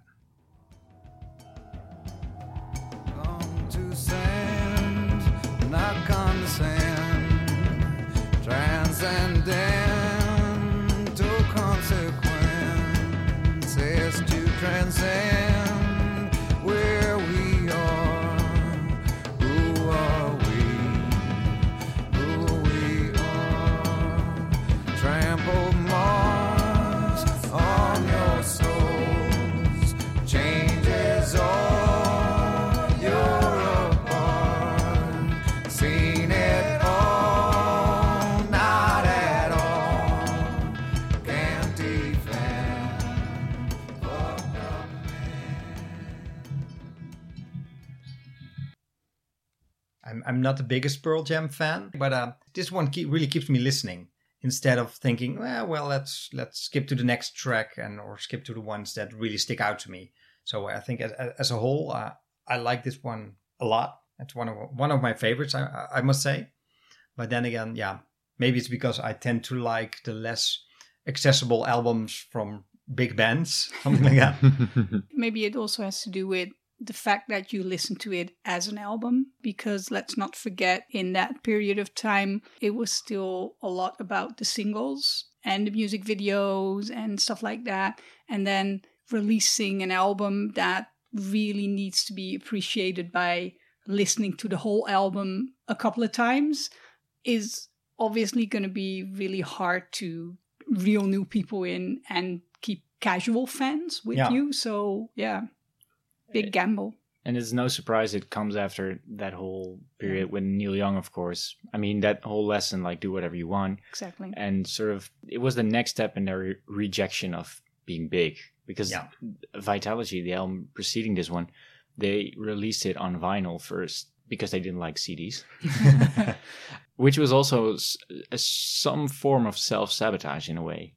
to sand, not condescend, I'm, I'm not the biggest Pearl Jam fan, but uh, this one keep, really keeps me listening instead of thinking, well, well, let's let's skip to the next track and or skip to the ones that really stick out to me. So I think as, as a whole, uh, I like this one a lot. It's one of one of my favorites, I, I must say. But then again, yeah, maybe it's because I tend to like the less accessible albums from big bands, something like that. *laughs* Maybe it also has to do with the fact that you listen to it as an album because let's not forget in that period of time it was still a lot about the singles and the music videos and stuff like that and then releasing an album that really needs to be appreciated by listening to the whole album a couple of times is obviously going to be really hard to reel new people in and keep casual fans with Yeah. you so yeah big gamble And it's no surprise it comes after that whole period with Neil Young, of course. I mean, that whole lesson, like, do whatever you want. Exactly. And sort of, it was the next step in their re- rejection of being big. Because Yeah. Vitalogy, the album preceding this one, they released it on vinyl first because they didn't like CDs. *laughs* *laughs* Which was also s- a, some form of self sabotage in a way.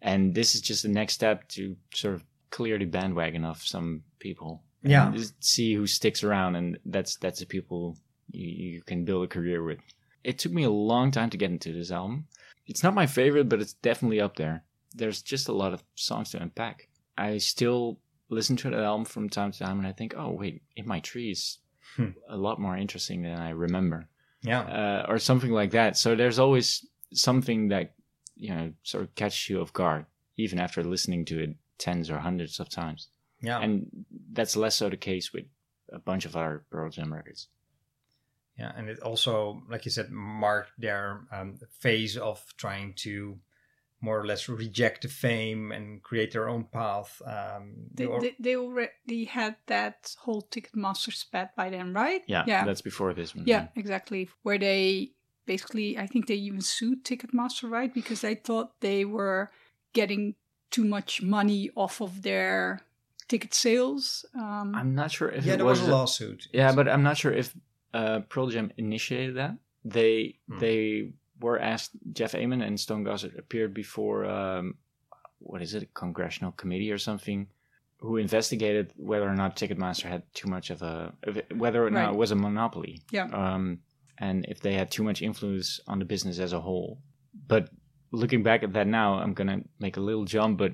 And this is just the next step to sort of clear the bandwagon of some people. Yeah. just see who sticks around, and that's that's the people you, you can build a career with. It took me a long time to get into this album. It's not my favorite, but it's definitely up there. There's just a lot of songs to unpack. I still listen to that album from time to time, and I think, oh wait, in my tree is Hmm. a lot more interesting than I remember Yeah. uh, or something like that. So there's always something that you know sort of catches you off guard, even after listening to it tens or hundreds of times. Yeah. and that's less so the case with a bunch of our Pearl Jam records. Yeah, and it also, like you said, marked their um, phase of trying to more or less reject the fame and create their own path. Um, they, or- they, they already had that whole Ticketmaster spat by then right Yeah, yeah that's before this one. yeah exactly where they basically i think they even sued ticketmaster right because they thought they were getting too much money off of their ticket sales um, I'm not sure if Yeah, it there was a lawsuit. Yeah, but I'm not sure if uh, Pearl Jam initiated that. They Hmm. they were asked. Jeff Ament and Stone Gossard appeared before um, what is it, a congressional committee or something, who investigated whether or not Ticketmaster had too much of a whether or not Right. it was a monopoly. Yeah. Um, and if they had too much influence on the business as a whole. But looking back at that now, I'm gonna make a little jump, but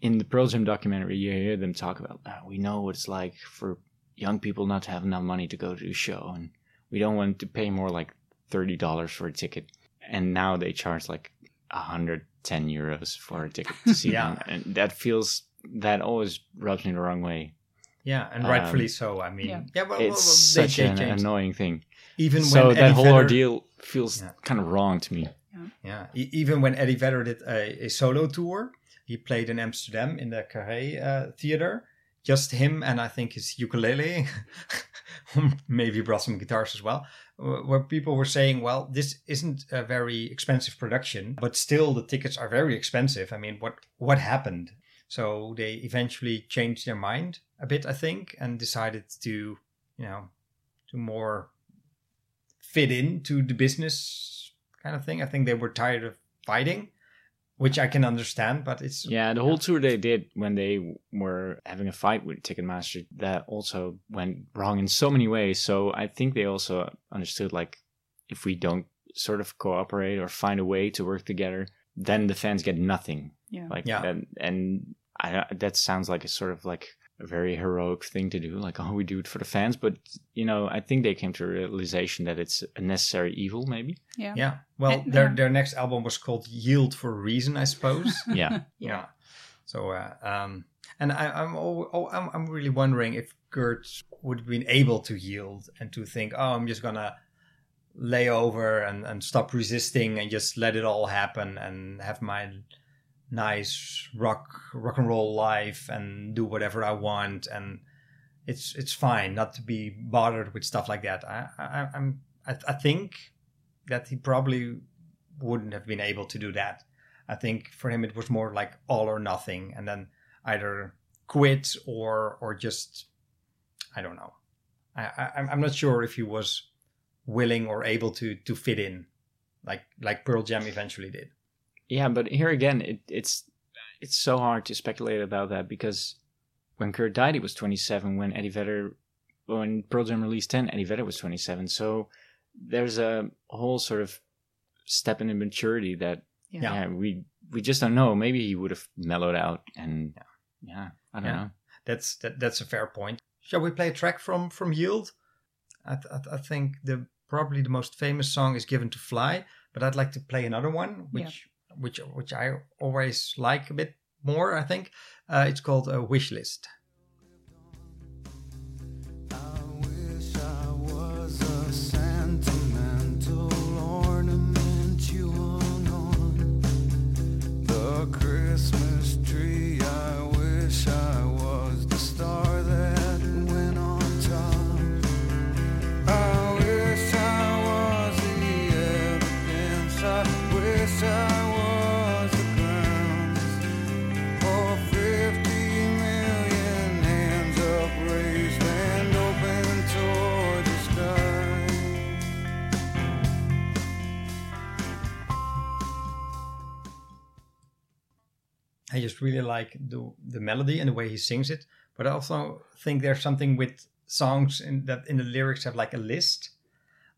in the Pearl Jam documentary, you hear them talk about, "Ah, we know what it's like for young people not to have enough money to go to a show, and we don't want to pay more like thirty dollars for a ticket. And now they charge like hundred ten euros for a ticket to see *laughs* Yeah. them, and that feels that always rubs me the wrong way. Yeah, and Um, rightfully so. I mean, yeah. yeah, well, it's well, they- such an changed. annoying thing. Even so when that Eddie whole Vedder- ordeal feels Yeah. kind of wrong to me. Yeah, e- even when Eddie Vedder did a, a solo tour, he played in Amsterdam in the Carré uh, Theater. Just him and I think his ukulele, *laughs* maybe brought some guitars as well. Where people were saying, "Well, this isn't a very expensive production, but still the tickets are very expensive." I mean, what what happened? So they eventually changed their mind a bit, I think, and decided to, you know, to more fit into the business kind of thing. I think they were tired of fighting, which I can understand, but it's Yeah, the whole tour they did when they were having a fight with Ticketmaster, that also went wrong in so many ways. So I think they also understood like if we don't sort of cooperate or find a way to work together, then the fans get nothing. Yeah. Like Yeah. that, and I, that sounds like a sort of like a very heroic thing to do. Like, *laughs* oh, we do it for the fans, but you know, I think they came to a realization that it's a necessary evil, maybe. Yeah. yeah. Well, And, their uh, their next album was called Yield for a Reason, I suppose. *laughs* Yeah. *laughs* yeah. So, uh, um, and I, I'm, al- oh, I'm I'm really wondering if Kurt would have been able to yield and to think, oh, I'm just gonna lay over and, and stop resisting and just let it all happen and have my nice rock rock and roll life and do whatever I want and it's it's fine not to be bothered with stuff like that. I, I I'm I, I think that he probably wouldn't have been able to do that. I think for him it was more like all or nothing, and then either quit or or just I don't know. I, I I'm not sure if he was willing or able to to fit in, like like Pearl Jam eventually did. Yeah, but here again, it, it's it's so hard to speculate about that because when Kurt died, he was 27. When Eddie Vedder, when Pearl Jam released 10, Eddie Vedder was 27. So there's a whole sort of step in maturity that Yeah. yeah, we we just don't know. Maybe he would have mellowed out, and yeah, I don't Yeah. know. That's that, that's a fair point. Shall we play a track from from Yield? I, th- I, th- I think the probably the most famous song is "Given to Fly," but I'd like to play another one, which which which I always like a bit more. I think uh, it's called a wish list. I just really like the the melody and the way he sings it. But I also think there's something with songs in that in the lyrics have like a list,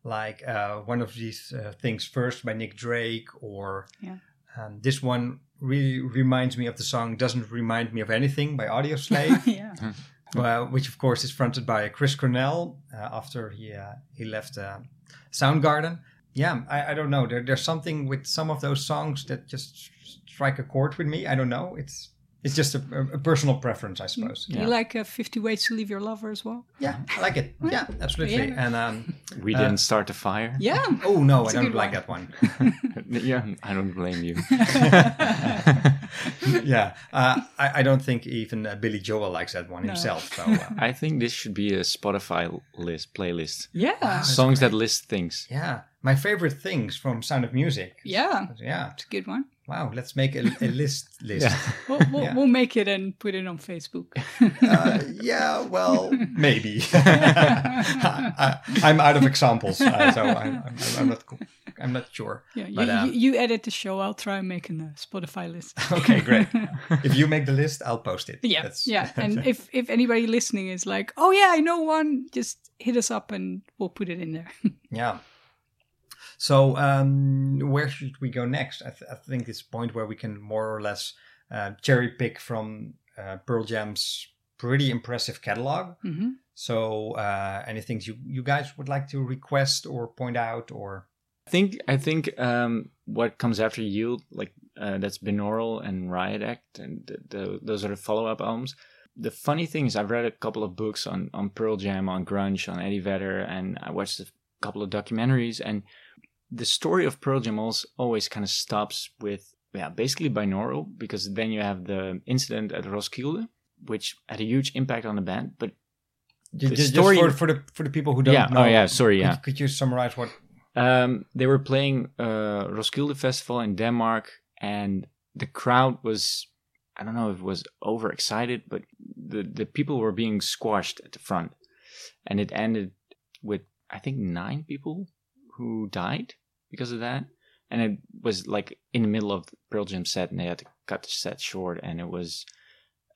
like uh, one of these uh, things first by Nick Drake, or Yeah. um, this one really reminds me of the song "Doesn't Remind Me of Anything" by Audio *laughs* Slave. yeah. *laughs* well, which of course is fronted by Chris Cornell uh, after he uh, he left uh, Soundgarden. Yeah, I, I don't know. There, there's something with some of those songs that just strike a chord with me. I don't know. It's it's just a, a personal preference, I suppose. Do you like uh, 50 Ways to Leave Your Lover as well? Yeah, I like it. *laughs* Yeah, absolutely. Yeah. And um, *laughs* We uh, didn't start the fire. Yeah. oh no, It's I a don't like one. that one. *laughs* yeah, I don't blame you. yeah, uh, I, I don't think even uh, Billy Joel likes that one No. himself. So uh, I think this should be a Spotify list playlist. Yeah. Songs that list things. yeah, my favorite things from Sound of Music. Yeah. Yeah. It's a good one. Wow, let's make a, a list *laughs* list. Yeah. We'll, we'll, Yeah. we'll make it and put it on Facebook. Uh, yeah, well, *laughs* maybe. *laughs* I, am out of examples, uh, so I'm, I'm, I'm not. co- I'm not sure. Yeah, you, But, um, you, you edit the show. I'll try making a Spotify list. okay, great. if you make the list, I'll post it. Yeah, That's- yeah. And if if anybody listening is like, oh yeah, I know one, just hit us up and we'll put it in there. yeah. So, um, where should we go next? I, th- I think it's point where we can more or less uh, cherry pick from uh, Pearl Jam's pretty impressive catalog. hmm So, uh, any things you you guys would like to request or point out, or I think I think um, what comes after Yield, like uh, that's Binaural and Riot Act, and the, the, those are the follow-up albums. The funny thing is, I've read a couple of books on on Pearl Jam, on grunge, on Eddie Vedder, and I watched a couple of documentaries. And the story of Pearl Jam always, kind of stops with yeah, basically Binaural, because then you have the incident at Roskilde, which had a huge impact on the band. But the ju- just story for, for the for the people who don't yeah, know? oh yeah, sorry, could- yeah. Could, you summarize what? Um, they were playing uh, Roskilde Festival in Denmark, and the crowd was, I don't know if it was overexcited, but the, the people were being squashed at the front. And it ended with, I think, nine people who died because of that. And it was like in the middle of Pearl Jam set, and they had to cut the set short. And it was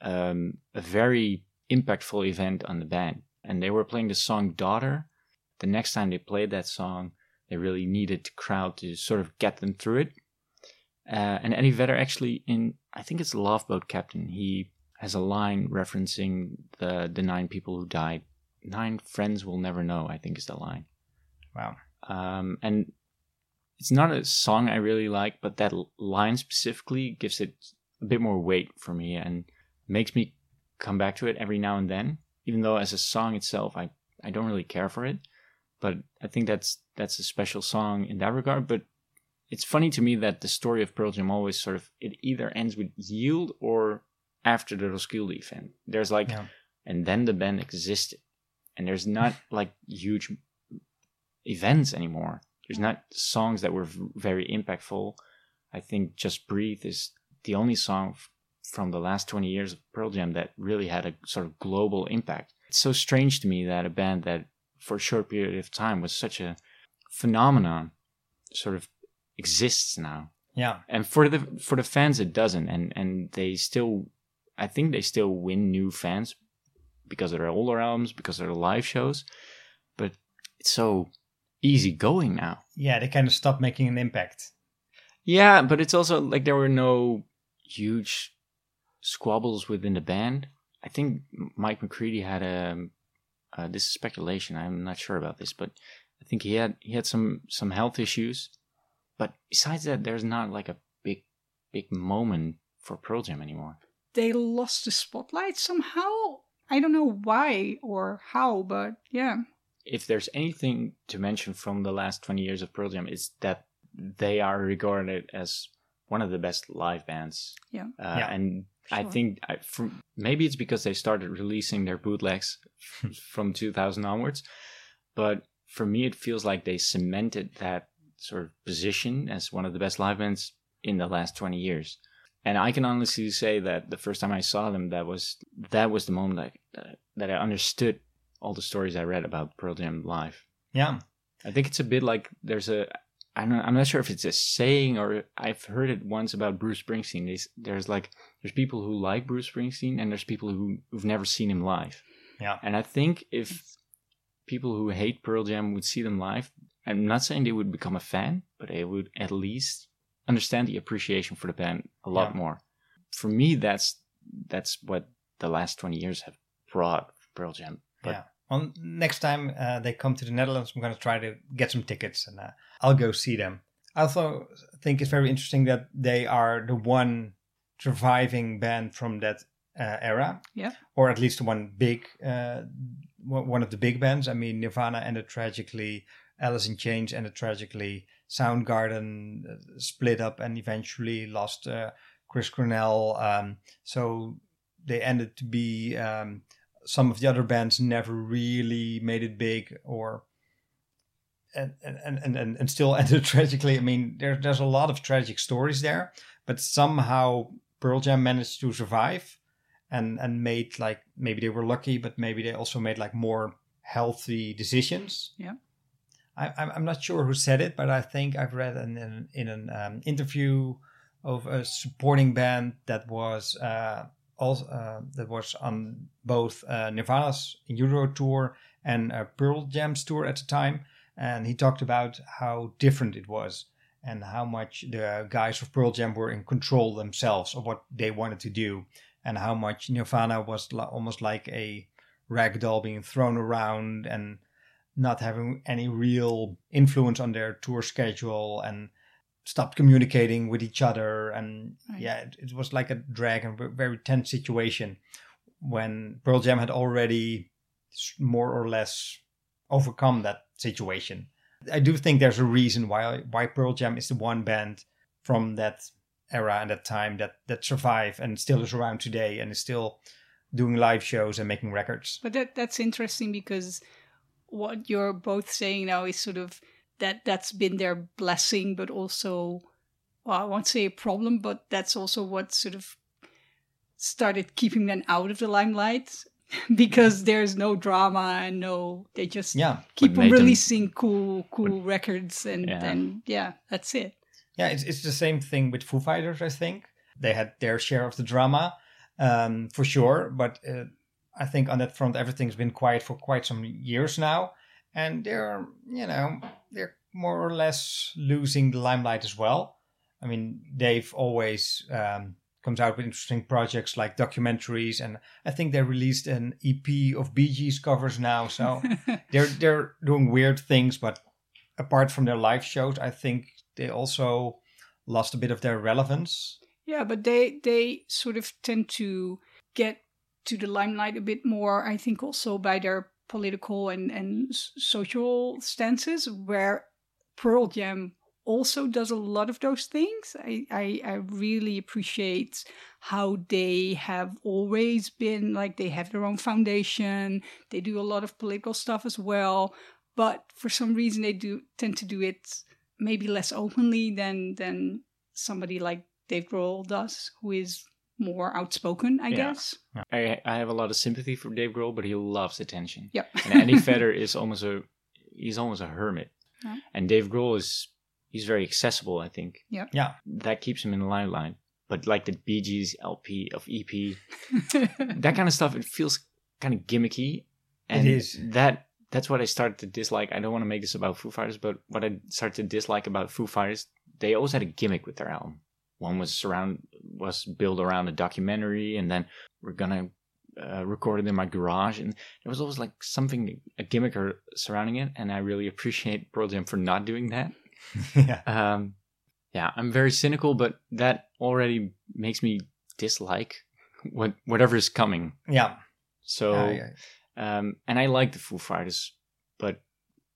um, a very impactful event on the band. And they were playing the song Daughter. The next time they played that song, they really needed the crowd to sort of get them through it. Uh, and Eddie Vedder actually in I think it's Love Boat Captain. He has a line referencing the the nine people who died. Nine friends will never know. I think is the line. Wow. Um, and it's not a song I really like, but that line specifically gives it a bit more weight for me and makes me come back to it every now and then. Even though as a song itself, I I don't really care for it, but I think that's that's a special song in that regard. But it's funny to me that the story of Pearl Jam always sort of it either ends with Yield or after the Roskilde event. There's like, Yeah. and then the band existed, and there's not like huge events anymore. There's not songs that were very impactful. I think Just Breathe is the only song f- from the last 20 years of Pearl Jam that really had a sort of global impact. It's so strange to me that a band that for a short period of time was such a phenomenon sort of exists now. Yeah. And for the for the fans it doesn't and and they still I think they still win new fans because of their older albums, because of their live shows, but it's so easy going now. Yeah, they kind of stopped making an impact. Yeah, but it's also like there were no huge squabbles within the band. I think Mike McCready had a. Uh, this is speculation. I'm not sure about this, but I think he had he had some some health issues. But besides that, there's not like a big big moment for Pearl Jam anymore. They lost the spotlight somehow. I don't know why or how, but yeah. If there's anything to mention from the last 20 years of Pearl Jam, it's that they are regarded as one of the best live bands Yeah. Uh, Yeah, and I think I, from, maybe it's because they started releasing their bootlegs *laughs* from 2000 onwards. But for me, it feels like they cemented that sort of position as one of the best live bands in the last 20 years. And I can honestly say that the first time I saw them, that was that was the moment that that I understood all the stories I read about Pearl Jam live. Yeah. I think it's a bit like there's a I'm not, I'm not sure if it's a saying or I've heard it once about Bruce Springsteen. There's, there's like there's people who like Bruce Springsteen and there's people who who've never seen him live. Yeah. And I think if people who hate Pearl Jam would see them live, I'm not saying they would become a fan, but they would at least understand the appreciation for the band a lot Yeah. more. For me, that's that's what the last 20 years have brought Pearl Jam. But yeah. Well, next time uh, they come to the Netherlands, I'm going to try to get some tickets and uh, I'll go see them. I also think it's very interesting that they are the one surviving band from that uh, era, Yeah. or at least one big, uh, one one of the big bands. I mean, Nirvana ended tragically, Alice in Chains ended tragically, Soundgarden uh, split up and eventually lost uh, Chris Cornell. Um, so they ended to be um, some of the other bands never really made it big or and and, and, and, and still *laughs* ended tragically. I mean, there, there's a lot of tragic stories there, but somehow Pearl Jam managed to survive and and made like maybe they were lucky, but maybe they also made like more healthy decisions. Yeah. I, I'm I'm not sure who said it, but I think I've read in in, in an um, interview of a supporting band that was uh, also uh, that was on both uh, Nirvana's Euro tour and uh, Pearl Jam's tour at the time, and he talked about how different it was, and how much the guys of Pearl Jam were in control themselves of what they wanted to do, and how much Nirvana was li- almost like a rag doll being thrown around and not having any real influence on their tour schedule and stopped communicating with each other and Right. yeah it, it was like a drag and very tense situation when Pearl Jam had already more or less overcome that situation. I do think there's a reason why why Pearl Jam is the one band from that era and that time that that survive and still is around today and is still doing live shows and making records. But that that's interesting because what you're both saying now is sort of that that's been their blessing, but also well, I won't say a problem, but that's also what sort of started keeping them out of the limelight *laughs* because there's no drama and no they just Yeah. keep on them- releasing cool cool records and Yeah. and yeah that's it Yeah, it's it's the same thing with Foo Fighters. I think they had their share of the drama, um, for sure. But uh, I think on that front, everything's been quiet for quite some years now, and they're you know they're more or less losing the limelight as well. I mean, Dave always um, comes out with interesting projects like documentaries, and I think they released an EP of Bee Gees covers now. So *laughs* they're they're doing weird things, but apart from their live shows, I think they also lost a bit of their relevance. Yeah, but they they sort of tend to get to the limelight a bit more. I think also by their political and and social stances, where Pearl Jam also does a lot of those things. I I, I really appreciate how they have always been like they have their own foundation. They do a lot of political stuff as well, but for some reason they do tend to do it maybe less openly than than somebody like Dave Grohl does, who is more outspoken, I Yeah. guess. I I have a lot of sympathy for Dave Grohl, but he loves attention. Yep. and *laughs* Eddie Vedder is almost a he's almost a hermit, Yeah. and Dave Grohl is he's very accessible. I think. Yep. Yeah. that keeps him in the limelight. But like the Bee Gees LP of EP, *laughs* that kind of stuff, it feels kind of gimmicky. And is. That that's what I started to dislike. I don't want to make this about Foo Fighters, but what I started to dislike about Foo Fighters, they always had a gimmick with their album. One was surround was built around a documentary, and then we're gonna uh, record it in my garage, and there was always like something a gimmick or surrounding it, and I really appreciate Pearl Jam for not doing that. *laughs* yeah. Um, yeah, I'm very cynical, but that already makes me dislike what whatever is coming. Yeah. So, Yeah, yeah. um, and I like the Foo Fighters, but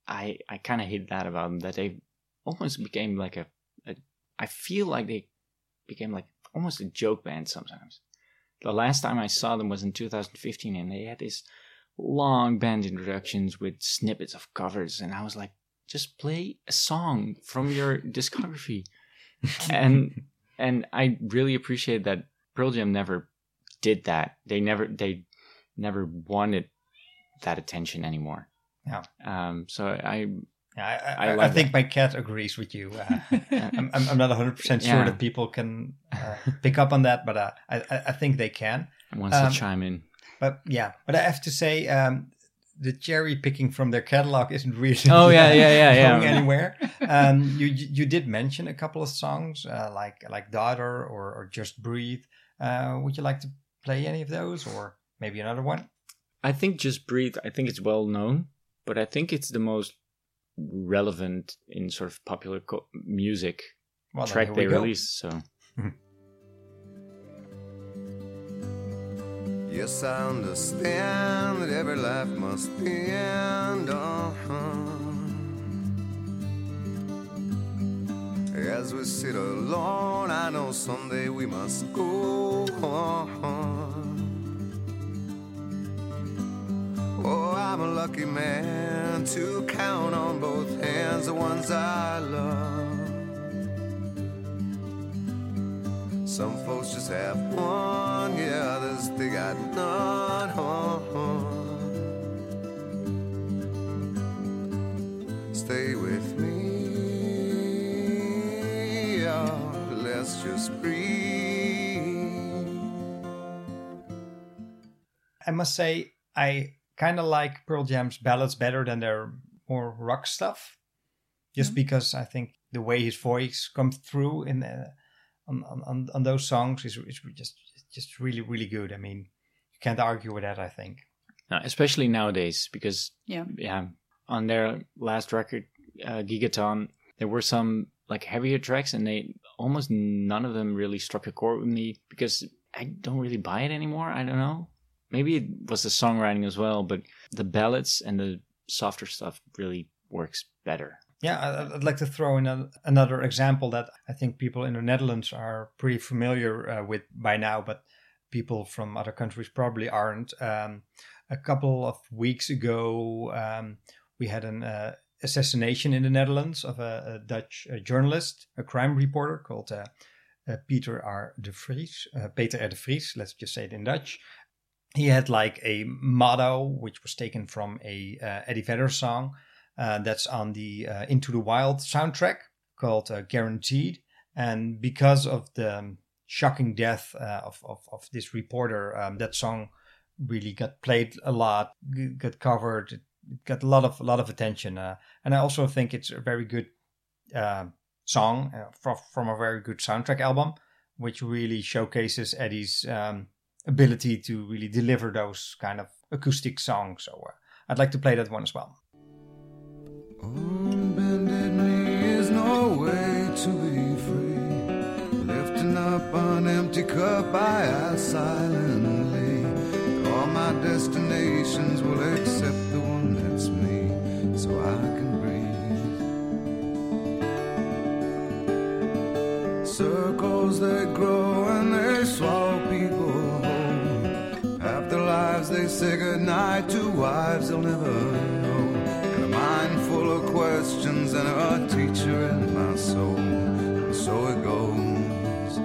I I kind of hate that about them that they almost became like a, a. I feel like they became like almost a joke band sometimes. The last time I saw them was in 2015, and they had these long band introductions with snippets of covers, and I was like, just play a song from your *laughs* discography. *laughs* and and I really appreciate that Pearl Jam never did that. They never they never wanted that attention anymore. Yeah. Um. So I Yeah, I, I I, I, like think my cat agrees with you. Uh, *laughs* I'm, I'm, I'm not 100% sure Yeah. that people can uh, pick up on that, but uh, I, I I think they can. wants Um, to chime in. But yeah, but I have to say, um, the cherry picking from their catalog isn't really Oh, yeah, *laughs* yeah, yeah, yeah. going anywhere. Um, you you did mention a couple of songs uh, like like Daughter or, or Just Breathe. Uh, would you like to play any of those, or maybe another one? I think Just Breathe. I think it's well known, but I think it's the most relevant in sort of popular co- music Well, track they we released. So *laughs* Yes, I understand that every life must end. Uh-huh. As we sit alone, I know someday we must go. Oh, I'm a lucky man to count on both hands the ones I love. Some folks just have one, yeah, others they got none. Stay with me, oh, let's just breathe. I must say, I kind of like Pearl Jam's ballads better than their more rock stuff. just because I think the way his voice comes through in uh, on, on on those songs is, is just just really really good. I mean, you can't argue with that. I think. Especially nowadays, because Yeah. yeah, on their last record, uh, Gigaton, there were some like heavier tracks, and they almost none of them really struck a chord with me because I don't really buy it anymore. I don't know. Maybe it was the songwriting as well, but the ballads and the softer stuff really works better. Yeah, I'd like to throw in a, another example that I think people in the Netherlands are pretty familiar uh, with by now, but people from other countries probably aren't. Um, a couple of weeks ago, um, we had an uh, assassination in the Netherlands of a, a Dutch uh, journalist, a crime reporter called uh, uh, Peter R. de Vries. Uh, Peter R. de Vries, let's just say it in Dutch. He had like a motto, which was taken from a uh, Eddie Vedder song uh, that's on the uh, Into the Wild soundtrack called uh, Guaranteed. And because of the um, shocking death uh, of, of, of this reporter, um, that song really got played a lot, got covered, it got a lot of a lot of attention. Uh, and I also think it's a very good song from from a very good soundtrack album, which really showcases Eddie's um, ability to really deliver those kind of acoustic songs. So uh, I'd like to play that one as well. Bended knee is no way to be free. Lifting up an empty cup, I ask silently. All my destinations will accept the one that's me, so I can breathe. Circles they grow they say goodnight to wives they'll never know. And a mind full of questions and a teacher in my soul. And so it goes.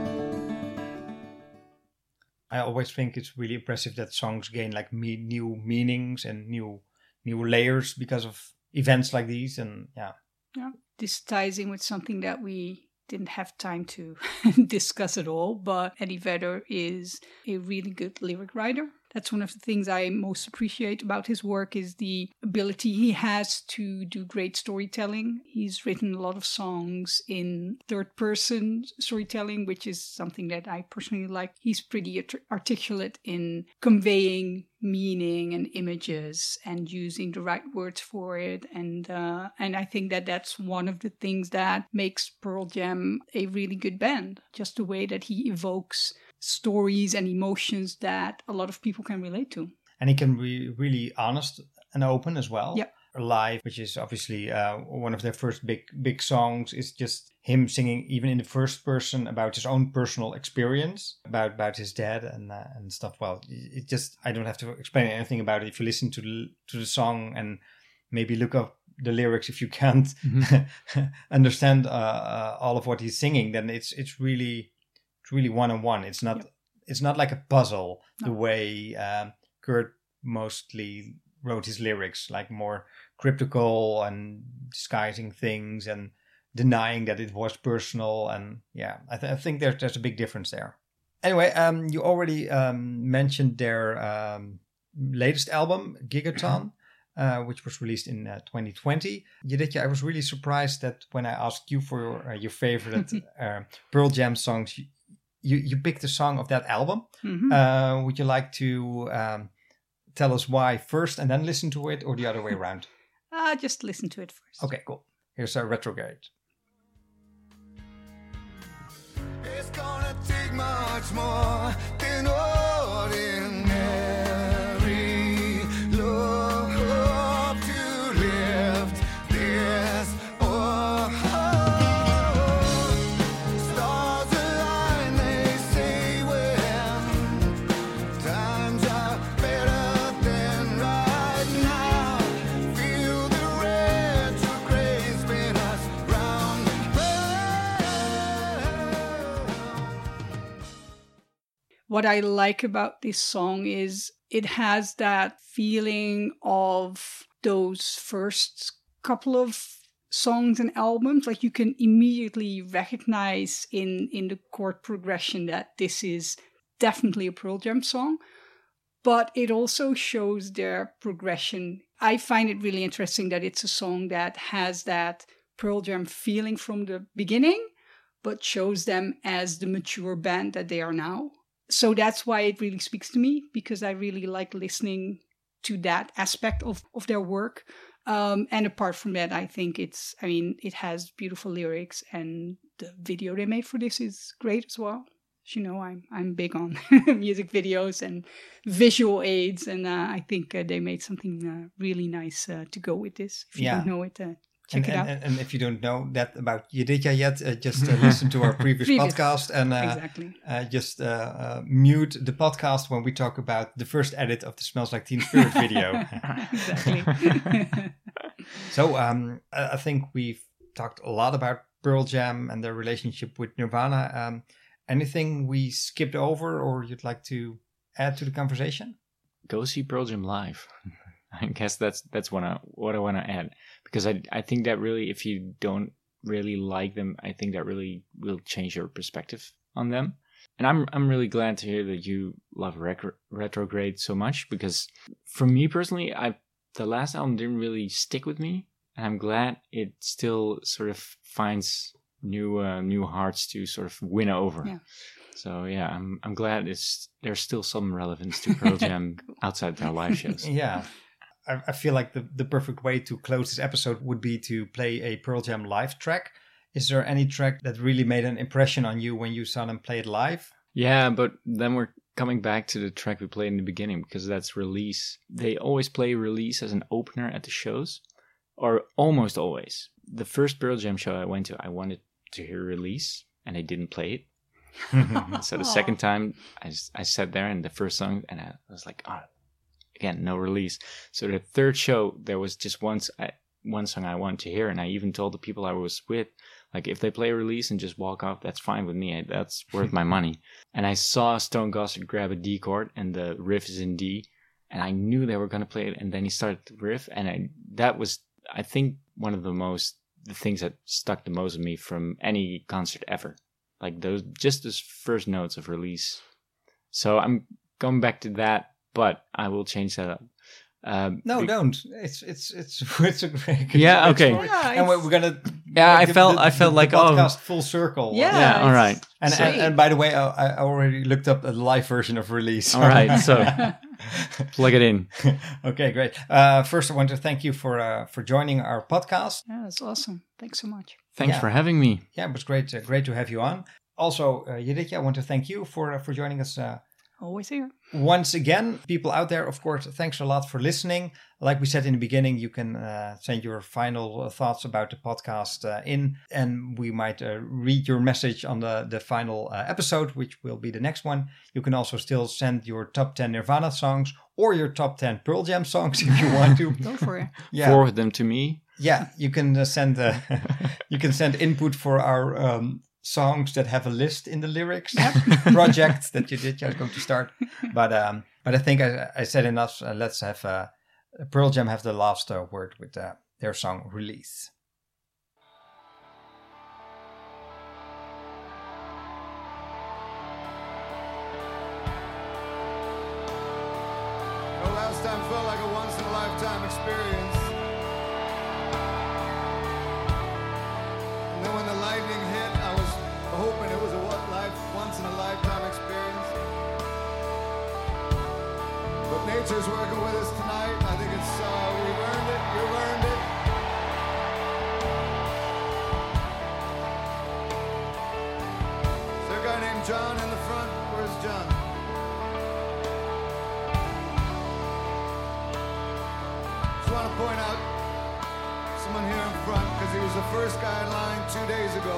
I always think it's really impressive that songs gain like me- new meanings and new new layers because of events like these. And yeah, Yeah. This ties in with something that we didn't have time to *laughs* discuss at all, but Eddie Vedder is a really good lyric writer. That's one of the things I most appreciate about his work is the ability he has to do great storytelling. He's written a lot of songs in third person storytelling, which is something that I personally like. He's pretty art- articulate in conveying meaning and images and using the right words for it and uh, and I think that that's one of the things that makes Pearl Jam a really good band just the way that he evokes stories and emotions that a lot of people can relate to and he can be really honest and open as well. Yep. Live, which is obviously uh, one of their first big big songs, is just him singing even in the first person about his own personal experience about about his dad and uh, and stuff. Well, it just I don't have to explain anything about it. If you listen to the to the song and maybe look up the lyrics if you can't *laughs* understand uh, uh, all of what he's singing, then it's it's really it's really one on one. It's not it's not like a puzzle the way um, Kurt mostly wrote his lyrics, like more cryptical and disguising things and denying that it was personal. And yeah, I, th- I think there's there's a big difference there. Anyway, um, you already um, mentioned their um, latest album, Gigaton. *clears throat* Uh, which was released in uh, 2020. Yedidja, I was really surprised that when I asked you for your, uh, your favorite *laughs* uh, Pearl Jam songs, you, you, you picked a song of that album. Mhm. Uh, would you like to um, tell us why first and then listen to it, or the other way around? *laughs* uh, just listen to it first Okay, cool. Here's a retrograde. It's gonna take much more than ordinary What I like about this song is it has that feeling of those first couple of songs and albums like you can immediately recognize in in the chord progression that this is definitely a Pearl Jam song but it also shows their progression. I find it really interesting that it's a song that has that Pearl Jam feeling from the beginning, but shows them as the mature band that they are now. So that's why it really speaks to me because I really like listening to that aspect of, of their work. Um, and apart from that, I think it's, I mean, it has beautiful lyrics and the video they made for this is great as well. As you know, I'm, I'm big on *laughs* music videos and visual aids. And uh, I think uh, they made something uh, really nice uh, to go with this. If you Yeah. don't know it, uh, check and, it out. and, and if you don't know that about Yedidja yet, uh, just uh, *laughs* listen to our previous, Previous. podcast and uh, Exactly. uh, just uh, uh, mute the podcast when we talk about the first edit of the Smells Like Teen Spirit video. *laughs* exactly. *laughs* so um, I I think we've talked a lot about Pearl Jam and their relationship with Nirvana. Um, anything we skipped over or you'd like to add to the conversation? Go see Pearl Jam live. I guess that's that's what I what I want to add because I I think that really if you don't really like them, I think that really will change your perspective on them. And I'm I'm really glad to hear that you love Retro- Retrograde so much because for me personally, I the last album didn't really stick with me, and I'm glad it still sort of finds new uh, new hearts to sort of win over. Yeah. So yeah, I'm I'm glad it's there's still some relevance to Pearl *laughs* Jam outside their live shows. *laughs* Yeah. I, I feel like the, the perfect way to close this episode would be to play a Pearl Jam live track. Is there any track that really made an impression on you when you saw them play it live? Yeah, but then we're coming back to the track we played in the beginning because that's release. They always play release as an opener at the shows, or almost always. The first Pearl Jam show I went to, I wanted to hear release, and they didn't play it. *laughs* so the second time, I, I sat there and the first song, and I was like, oh, again, no release. So the third show, there was just once I, one song I wanted to hear, and I even told the people I was with, like, if they play a release and just walk off, that's fine with me. That's *laughs* worth my money. And I saw Stone Gossard grab a D chord, and the riff is in D, and I knew they were going to play it. And then he started the riff, and I, that was, I think, one of the most the things that stuck the most with me from any concert ever. Like those, just those first notes of release. So I'm going back to that, but I will change that up. Um, No, be- don't. It's it's it's *laughs* it's a great. Yeah, okay. Yeah, and we're, gonna. Yeah, I felt- the- I felt the like, oh. podcast full circle. Yeah, Yeah, all it's right. And, and, and by the way, I, I already looked up a live version of release. All right, so *laughs* plug it in. *laughs* okay, great. Uh, first, I want to thank you for uh, for joining our podcast. yeah, that's awesome. Thanks so much. Thanks Yeah. for having me. Yeah, it was great. Uh, great to have you on. Also, uh, Yedidja, I want to thank you for uh, for joining us uh, Always here. once again. People out there, of course, thanks a lot for listening. Like we said in the beginning, you can uh, send your final uh, thoughts about the podcast uh, in, and we might uh, read your message on the the final uh, episode, which will be the next one. You can also still send your top ten Nirvana songs or your top ten Pearl Jam songs if you want to. *laughs* Go for it. *laughs* Yeah, Forward them to me. yeah, you can uh, send uh, *laughs* you can send input for our um, songs that have a list in the lyrics *laughs* project that you did just going to start. But um, but I think I, I said enough. Uh, let's have uh, Pearl Jam have the last uh, word with uh, their song "Release." Working with us tonight. I think it's uh, we've it. You've it. Is there a guy named John in the front? Where's John? Just want to point out someone here in front because he was the first guy in line two days ago,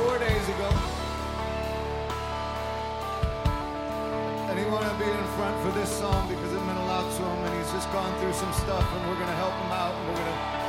four days ago. Wanted to be in front for this song because it meant a lot to him and he's just gone through some stuff and we're going to help him out and we're going to.